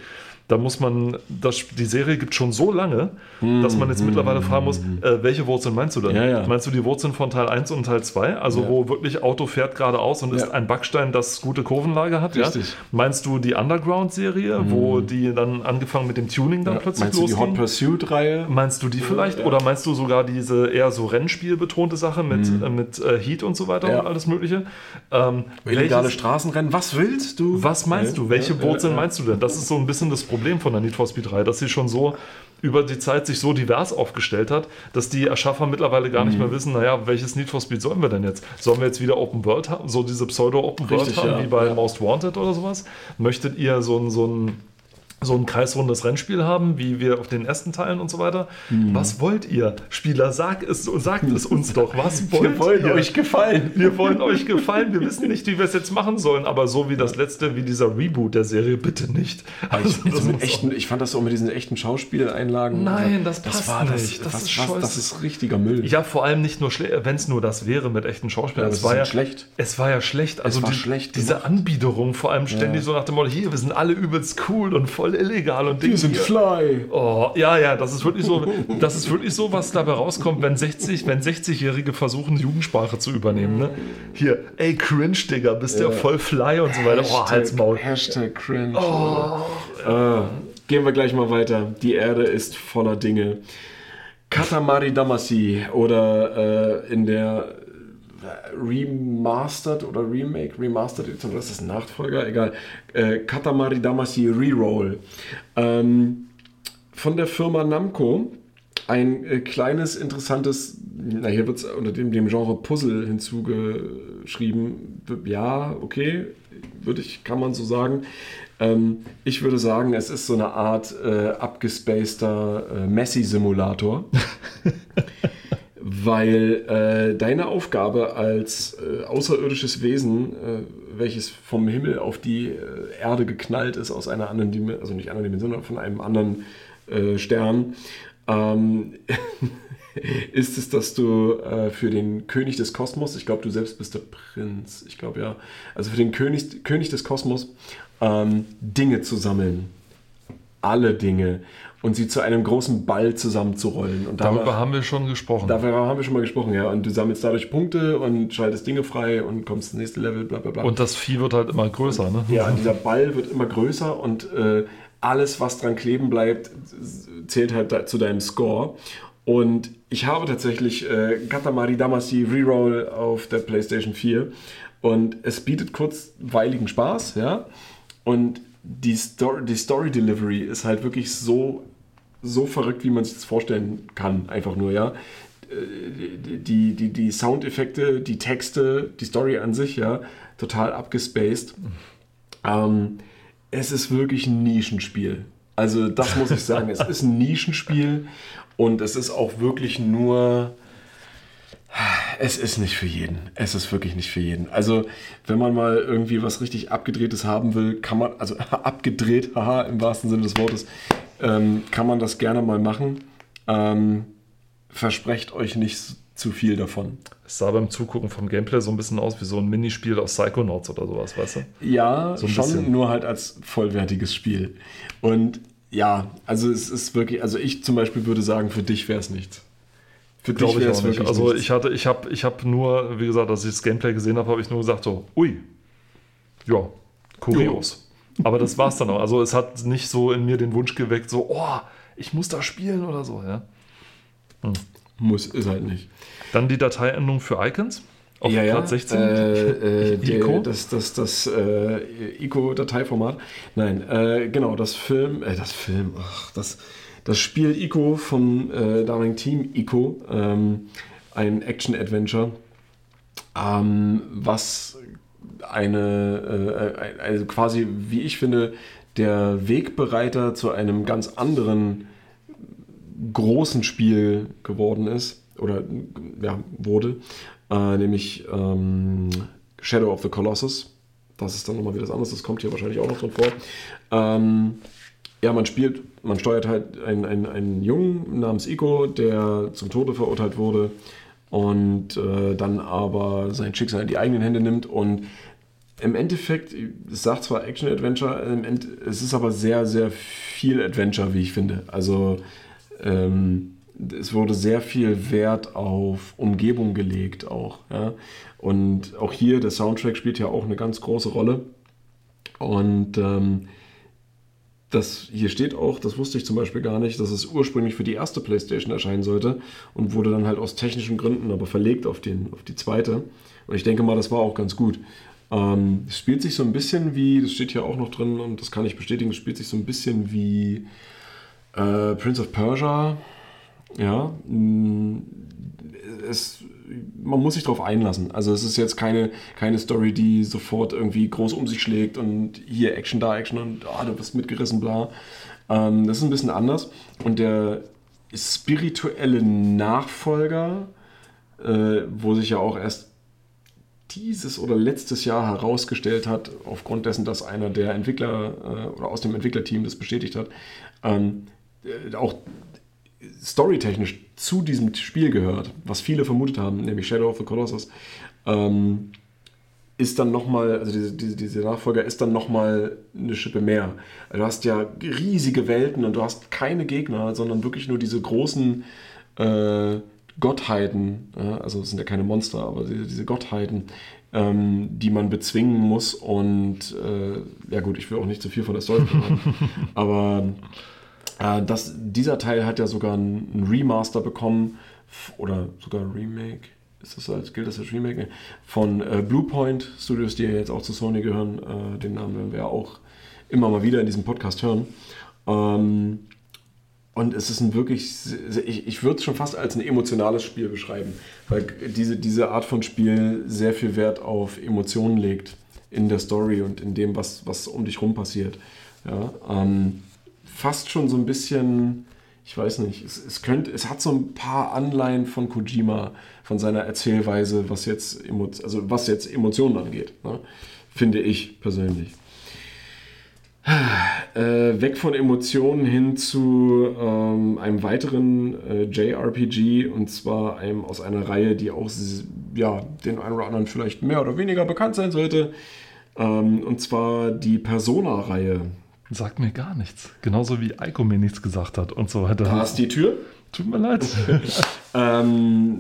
dann muss man, das, die Serie gibt schon so lange, dass man jetzt mittlerweile fragen muss, äh, welche Wurzeln meinst du denn? Ja, ja. Meinst du die Wurzeln von Teil 1 und Teil 2, also Ja. wo wirklich Auto fährt geradeaus und ist ein Backstein, das gute Kurvenlage hat? Richtig. Meinst du die Underground-Serie, wo die dann angefangen mit dem Tuning dann plötzlich meinst du die losging? Hot Pursuit-Reihe? Meinst du die vielleicht? Oder meinst du sogar diese eher so Rennspiel betonte Sache mit, äh, mit äh, Heat und so weiter und alles Mögliche? Ähm, Illegale welches- Straßenrennen? Was willst du? was meinst du? Welche Wurzeln meinst du denn? Das ist so ein bisschen das Problem von der Need for Speed 3, dass sie schon so über die Zeit sich so divers aufgestellt hat, dass die Erschaffer mittlerweile gar Mhm. nicht mehr wissen, naja, welches Need for Speed sollen wir denn jetzt? Sollen wir jetzt wieder Open World haben, so diese Pseudo-Open World haben, ja. wie bei Ja. Most Wanted oder sowas? Möchtet ihr so ein, so ein so ein kreisrundes Rennspiel haben, wie wir auf den ersten Teilen und so weiter. Mhm. Was wollt ihr? Spieler, sag es, sagt es uns doch. Was wollt Wir wollen ihr? euch gefallen. Wir wollen euch gefallen. Wir wissen nicht, wie wir es jetzt machen sollen, aber so wie das letzte, wie dieser Reboot der Serie, bitte nicht. Also, Ich, das muss- echten, ich fand das so mit diesen echten Schauspieleinlagen. Nein, das passt war das, nicht. Das was, ist was, das ist richtiger Müll. ja, vor allem nicht nur schlecht, wenn es nur das wäre mit echten Schauspielern. Ja, es das war ja schlecht. Es war ja schlecht. Also war die, schlecht diese. Anbiederung, vor allem ständig so nach dem Motto: Hier, wir sind alle übelst cool und voll illegal und Wir sind hier. Fly. Oh, ja, ja, das ist wirklich so, das ist wirklich so, was dabei rauskommt, wenn 60, wenn 60-Jährige versuchen, Jugendsprache zu übernehmen. Ne? Hier, ey, cringe, Digga, bist ja voll fly und so weiter. Oh, Halsmaul. Hashtag cringe. Äh, gehen wir gleich mal weiter. Die Erde ist voller Dinge. Katamari Damacy oder äh, in der Remastered oder Remake, Remastered Edition, das ist ein Nachfolger, egal. Äh, Katamari Damacy Reroll. Ähm, von der Firma Namco ein äh, kleines, interessantes, na hier wird es unter dem, dem Genre Puzzle hinzugeschrieben. Ja, okay, würde ich, kann man so sagen. Ähm, ich würde sagen, es ist so eine Art äh, abgespaceter äh, Messi-Simulator. weil äh, deine Aufgabe als äh, außerirdisches Wesen, äh, welches vom Himmel auf die äh, Erde geknallt ist, aus einer anderen Dimension, also nicht einer Dimension, sondern von einem anderen äh, Stern, ähm, ist es, dass du äh, für den König des Kosmos, ich glaube, du selbst bist der Prinz, ich glaube ja, also für den König, König des Kosmos ähm, Dinge zu sammeln. Alle Dinge. Und sie zu einem großen Ball zusammenzurollen. Und Darüber haben wir schon gesprochen. Darüber haben wir schon mal gesprochen, ja. Und du sammelst dadurch Punkte und schaltest Dinge frei und kommst ins nächste Level, bla bla bla. Und das Vieh wird halt immer größer, ne? Ja, dieser Ball wird immer größer und äh, alles, was dran kleben bleibt, zählt halt da, zu deinem Score. Und ich habe tatsächlich äh, Katamari Damacy Reroll auf der PlayStation 4 und es bietet kurzweiligen Spaß, ja. Und die Story, die Story Delivery ist halt wirklich so, so verrückt, wie man sich das vorstellen kann, einfach nur, ja. Äh, die, die, die Soundeffekte, die Texte, die Story an sich, ja, total abgespaced. Ähm, es ist wirklich ein Nischenspiel. Also das muss ich sagen, es ist ein Nischenspiel und es ist auch wirklich nur... Es ist nicht für jeden. Es ist wirklich nicht für jeden. Also, wenn man mal irgendwie was richtig Abgedrehtes haben will, kann man, also abgedreht, haha, im wahrsten Sinne des Wortes, ähm, kann man das gerne mal machen. Ähm, versprecht euch nicht zu viel davon. Es sah beim Zugucken vom Gameplay so ein bisschen aus wie so ein Minispiel aus Psychonauts oder sowas, weißt du? Ja, So schon bisschen. nur halt als vollwertiges Spiel. Und ja, also es ist wirklich, also ich zum Beispiel würde sagen, für dich wäre es nichts. Für dich Glaube ich wäre es wirklich Also nichts. ich hatte, ich habe, ich habe nur, wie gesagt, als ich das Gameplay gesehen habe, habe ich nur gesagt so, ui, ja, kurios. Aber das war's dann auch. Also es hat nicht so in mir den Wunsch geweckt, so, oh, ich muss da spielen oder so, ja. Muss, ist halt nicht. Dann die Dateiendung für Icons auf ja, ja, Platz 16. Äh, äh, Ico? der, das das, das äh, ICO-Dateiformat. Nein, äh, genau, das Film, äh, das Film, ach, das, das Spiel ICO vom äh, damaligen Team ICO, ähm, ein Action-Adventure, ähm, was eine, äh, also quasi, wie ich finde, der Wegbereiter zu einem ganz anderen großen Spiel geworden ist oder ja, wurde, äh, nämlich ähm, Shadow of the Colossus. Das ist dann nochmal wieder was anderes, das kommt hier wahrscheinlich auch noch drin vor. Ähm, ja, man spielt, man steuert halt einen, einen, einen Jungen namens Ico, der zum Tode verurteilt wurde und äh, dann aber sein Schicksal in die eigenen Hände nimmt und im Endeffekt, es sagt zwar Action-Adventure, es ist aber sehr, sehr viel Adventure, wie ich finde. Also ähm, es wurde sehr viel Wert auf Umgebung gelegt auch. Ja? Und auch hier, der Soundtrack spielt ja auch eine ganz große Rolle. Und ähm, das hier steht auch, das wusste ich zum Beispiel gar nicht, dass es ursprünglich für die erste PlayStation erscheinen sollte und wurde dann halt aus technischen Gründen aber verlegt auf, den, auf die zweite. Und ich denke mal, das war auch ganz gut. Ähm, es spielt sich so ein bisschen wie, das steht hier auch noch drin und das kann ich bestätigen, es spielt sich so ein bisschen wie äh, Prince of Persia. Ja, mh, es, man muss sich darauf einlassen. Also es ist jetzt keine, keine Story, die sofort irgendwie groß um sich schlägt und hier Action, da Action und ah, du wirst mitgerissen, bla. Ähm, das ist ein bisschen anders. Und der spirituelle Nachfolger, äh, wo sich ja auch erst dieses oder letztes Jahr herausgestellt hat, aufgrund dessen, dass einer der Entwickler äh, oder aus dem Entwicklerteam das bestätigt hat, ähm, äh, auch storytechnisch zu diesem Spiel gehört, was viele vermutet haben, nämlich Shadow of the Colossus, ähm, ist dann nochmal, also diese, diese, diese Nachfolger ist dann nochmal eine Schippe mehr. Du hast ja riesige Welten und du hast keine Gegner, sondern wirklich nur diese großen äh, Gottheiten, also es sind ja keine Monster, aber diese, Gottheiten, ähm, die man bezwingen muss und äh, ja gut, ich will auch nicht zu viel von der Story verraten, aber äh, das, dieser Teil hat ja sogar ein, ein Remaster bekommen oder sogar ein Remake. Ist das als, gilt das als Remake? Nee. Von äh, Bluepoint Studios, die ja jetzt auch zu Sony gehören. Äh, den Namen werden wir ja auch immer mal wieder in diesem Podcast hören. Ähm, und es ist ein wirklich, ich, ich würde es schon fast als ein emotionales Spiel beschreiben, weil diese, diese Art von Spiel sehr viel Wert auf Emotionen legt in der Story und in dem, was, was um dich rum passiert. Ja, ähm, fast schon so ein bisschen, ich weiß nicht, es, es, könnte, es hat so ein paar Anleihen von Kojima, von seiner Erzählweise, was jetzt, also was jetzt Emotionen angeht, ne? finde ich persönlich. Äh, weg von Emotionen hin zu ähm, einem weiteren äh, JRPG und zwar einem aus einer Reihe, die auch ja, den einen oder anderen vielleicht mehr oder weniger bekannt sein sollte. Ähm, und zwar die Persona-Reihe. Sagt mir gar nichts. Genauso wie Eiko mir nichts gesagt hat und so weiter. Da ist die Tür. Tut mir leid. ähm,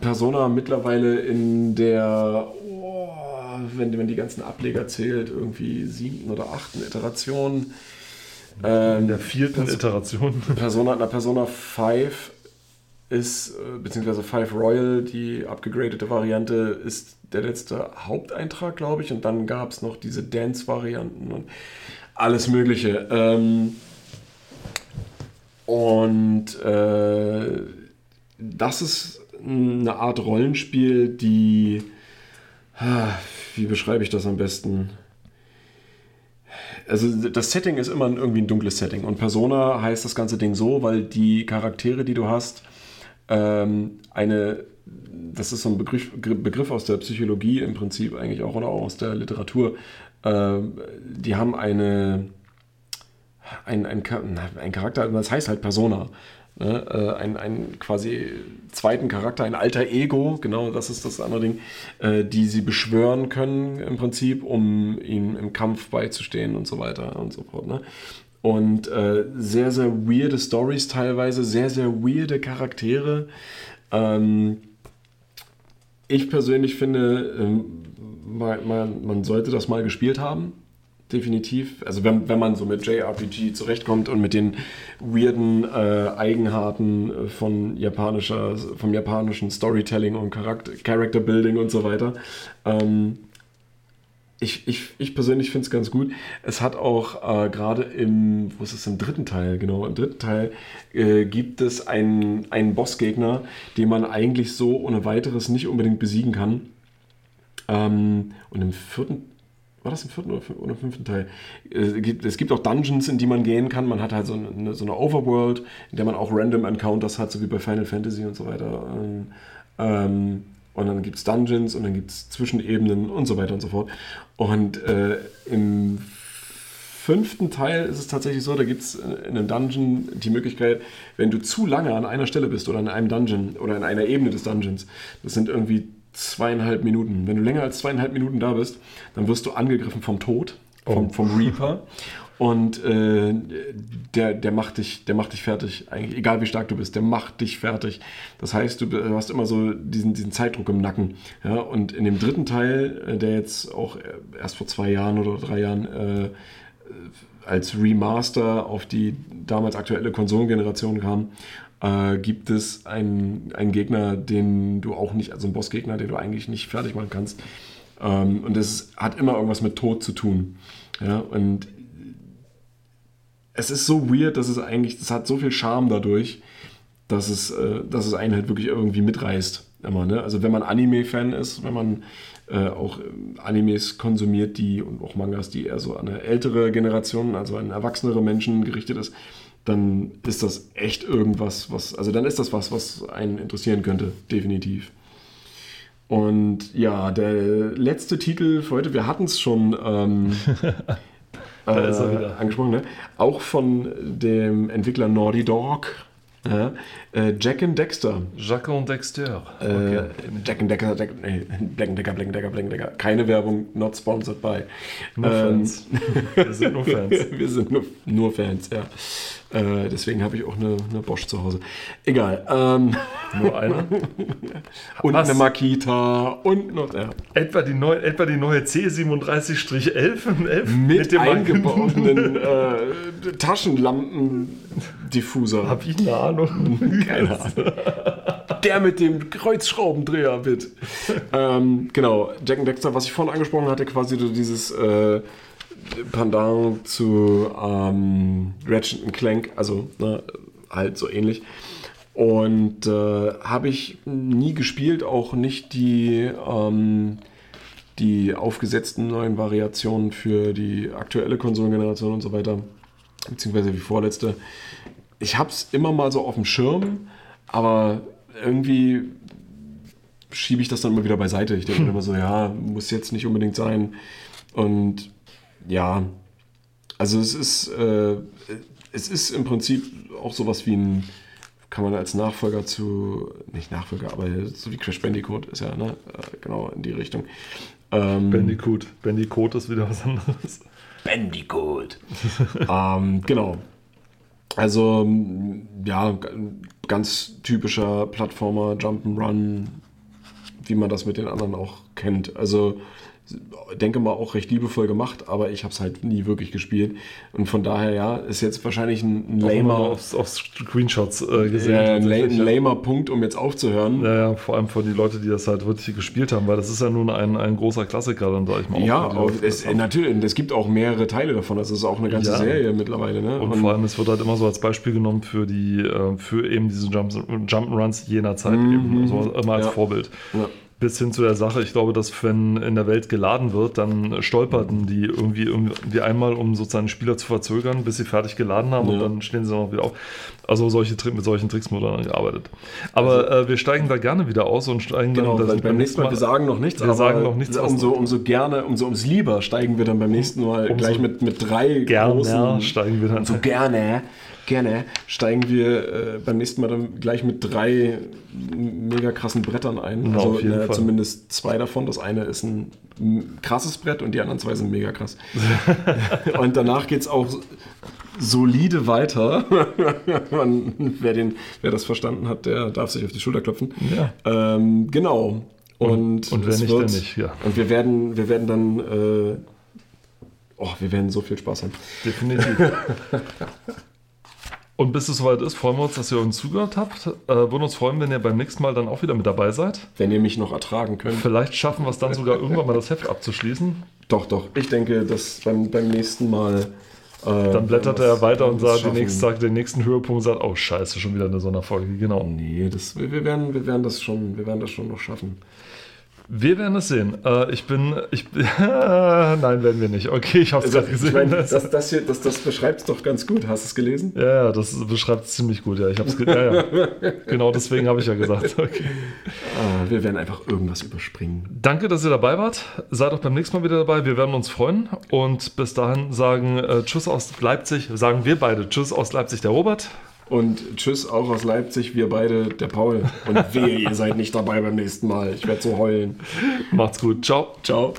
Persona mittlerweile in der, wenn man die ganzen Ableger zählt, irgendwie siebten oder achten Iteration. Ähm, in der vierten Pers Iteration. Persona, na, Persona 5 ist, äh, beziehungsweise 5 Royal, die abgegradete Variante, ist der letzte Haupteintrag, glaube ich. Und dann gab es noch diese Dance-Varianten und alles Mögliche. Ähm, und äh, das ist eine Art Rollenspiel, die. Wie beschreibe ich das am besten? Also das Setting ist immer irgendwie ein dunkles Setting und Persona heißt das ganze Ding so, weil die Charaktere, die du hast, ähm, eine, das ist so ein Begriff, Begriff aus der Psychologie im Prinzip eigentlich auch oder auch aus der Literatur, äh, die haben eine, ein, ein, ein Charakter, das heißt halt Persona. Ne? Äh, ein, ein quasi zweiten Charakter, ein alter Ego, genau das ist das andere Ding, äh, die sie beschwören können im Prinzip, um ihnen im Kampf beizustehen und so weiter und so fort. Ne? Und äh, sehr, sehr weirde Stories teilweise, sehr, sehr weirde Charaktere. Ähm, ich persönlich finde, ähm, man, man sollte das mal gespielt haben definitiv. Also wenn, wenn man so mit JRPG zurechtkommt und mit den weirden äh, Eigenarten von japanischer, vom japanischen Storytelling und Charakter, Character Building und so weiter. Ähm, ich, ich, ich persönlich finde es ganz gut. Es hat auch äh, gerade im, wo ist es im dritten Teil, genau, im dritten Teil äh, gibt es einen, einen Bossgegner, den man eigentlich so ohne weiteres nicht unbedingt besiegen kann. Ähm, und im vierten war das im vierten oder fünften Teil? Es gibt, es gibt auch Dungeons, in die man gehen kann. Man hat halt so eine, so eine Overworld, in der man auch Random Encounters hat, so wie bei Final Fantasy und so weiter. Ähm, und dann gibt es Dungeons und dann gibt es Zwischenebenen und so weiter und so fort. Und äh, im fünften Teil ist es tatsächlich so, da gibt es in einem Dungeon die Möglichkeit, wenn du zu lange an einer Stelle bist oder in einem Dungeon oder in einer Ebene des Dungeons, das sind irgendwie zweieinhalb Minuten. Wenn du länger als zweieinhalb Minuten da bist, dann wirst du angegriffen vom Tod, vom, oh. vom Reaper. Und äh, der, der, macht dich, der macht dich fertig. Eigentlich, egal wie stark du bist, der macht dich fertig. Das heißt, du, du hast immer so diesen, diesen Zeitdruck im Nacken. Ja? Und in dem dritten Teil, äh, der jetzt auch erst vor zwei Jahren oder drei Jahren äh, als Remaster auf die damals aktuelle Konsolengeneration kam, äh, gibt es einen, einen Gegner, den du auch nicht, also einen Bossgegner, den du eigentlich nicht fertig machen kannst. Ähm, und das hat immer irgendwas mit Tod zu tun. Ja, und es ist so weird, dass es eigentlich, das hat so viel Charme dadurch, dass es, äh, dass es einen halt wirklich irgendwie mitreißt. Immer, ne? Also wenn man Anime-Fan ist, wenn man äh, auch Animes konsumiert, die und auch Mangas, die eher so an eine ältere Generation, also an erwachsenere Menschen gerichtet ist, dann ist das echt irgendwas, was, also dann ist das was, was einen interessieren könnte, definitiv. Und ja, der letzte Titel für heute, wir hatten es schon ähm, äh, angesprochen, ne? auch von dem Entwickler Naughty Dog. Ja, äh, Jack and Dexter. Jack und Dexter. Äh, okay. Äh, Jack and Dexter, Jack, nee, Black Decker, Black Decker, Black Decker. Keine Werbung, not sponsored by. Nur ähm, Fans. Wir sind nur Fans. wir sind nur, nur Fans, ja. Äh, deswegen habe ich auch eine, eine, Bosch zu Hause. Egal. Ähm, Nur eine? und Was? eine Makita und noch. Ja. Etwa, die neue, etwa die neue C3711 mit, mit dem eingebauten äh, Taschenlampendiffuser. Habe ich eine Ahnung? Keine Ahnung. Der mit dem Kreuzschraubendreher, bitte. ähm, genau, Jack Dexter, was ich vorhin angesprochen hatte, quasi so dieses. Äh, Pendant zu ähm, Ratchet Clank, also ne, halt so ähnlich. Und äh, habe ich nie gespielt, auch nicht die, ähm, die aufgesetzten neuen Variationen für die aktuelle Konsolengeneration und so weiter, beziehungsweise die vorletzte. ich habe es immer mal so auf dem Schirm, aber irgendwie schiebe ich das dann immer wieder beiseite. Ich denke mir immer so, ja, muss jetzt nicht unbedingt sein. Und ja, also es ist, äh, es ist im Prinzip auch sowas wie ein, kann man als Nachfolger zu, nicht Nachfolger, aber so wie Crash Bandicoot ist ja, ne? Äh, genau in die Richtung. Ähm, Bandicoot. Bandicoot ist wieder was anderes. Bandicoot. ähm, genau. Also, ja, ganz typischer Plattformer, Jump'n'Run, wie man das mit den anderen auch kennt. Also, denke mal auch recht liebevoll gemacht, aber ich habe es halt nie wirklich gespielt. Und von daher, ja, ist jetzt wahrscheinlich ein, lamer, auf, auf Screenshots äh, gesehen. ja, ein, ein lamer Punkt, um jetzt aufzuhören. Ja, ja, vor allem für die Leute, die das halt wirklich gespielt haben, weil das ist ja nun ein, ein großer Klassiker, dann sag ich mal. Ja, die es, natürlich, es gibt auch mehrere Teile davon. Das ist auch eine ganze Ja. Serie mittlerweile. Ne? Und vor allem, es wird halt immer so als Beispiel genommen für die, äh, für eben diese Jump'n'Runs jener Zeit eben, so immer als Mhm. Ja. Vorbild. Ja. Bis hin zu der Sache, ich glaube, dass wenn in der Welt geladen wird, dann stolperten die irgendwie, irgendwie einmal, um sozusagen Spieler zu verzögern, bis sie fertig geladen haben und Ja. dann stehen sie noch wieder auf. Also solche, mit solchen Tricks wurde dann gearbeitet. Aber äh, wir steigen da gerne wieder aus und steigen Genau, dann beim, beim nächsten Mal, wir sagen noch nichts, wir sagen noch nichts, umso, umso gerne, umso ums lieber steigen wir dann beim nächsten Mal Umso gleich mit, mit drei gerne großen, steigen wir dann. so gerne, gerne steigen wir äh, beim nächsten Mal dann gleich mit drei mega krassen Brettern ein. Na, also Fall. zumindest zwei davon. Das eine ist ein krasses Brett und die anderen zwei sind mega krass. und danach geht es auch solide weiter. Man, wer, den, wer das verstanden hat, der darf sich auf die Schulter klopfen. Ja. Ähm, genau. Und, und wer es nicht, der nicht, ja. Und wir werden, wir werden dann, äh, oh, wir werden so viel Spaß haben. Definitiv. Und bis es soweit ist, freuen wir uns, dass ihr uns zugehört habt. Äh, würden uns freuen, wenn ihr beim nächsten Mal dann auch wieder mit dabei seid. Wenn ihr mich noch ertragen könnt. Vielleicht schaffen wir es dann sogar irgendwann mal das Heft abzuschließen. Doch, doch. Ich denke, dass beim, beim nächsten Mal. Äh, Dann blättert er weiter und sagt, den nächsten Tag, den nächsten Höhepunkt sagt, oh scheiße, schon wieder eine Sonderfolge. Genau. Nee, das, wir, wir, werden, wir, werden das schon, wir werden das schon noch schaffen. Wir werden es sehen. Äh, ich bin, ich nein, werden wir nicht. Okay, ich habe es gerade Also, ich gesehen. meine, das, das hier, das, das beschreibt es doch ganz gut. Hast du es gelesen? ja, ja, das beschreibt es ziemlich gut. Ja, ich habe es, ja, ja. Genau deswegen habe ich ja gesagt. Okay. Ah, wir werden einfach irgendwas überspringen. Danke, dass ihr dabei wart. Seid auch beim nächsten Mal wieder dabei. Wir werden uns freuen. Und bis dahin sagen äh, Tschüss aus Leipzig. Sagen wir beide Tschüss aus Leipzig, der Robert. Und tschüss auch aus Leipzig, wir beide, der Paul. Und wehe, ihr seid nicht dabei beim nächsten Mal. Ich werde so heulen. Macht's gut. Ciao. Ciao.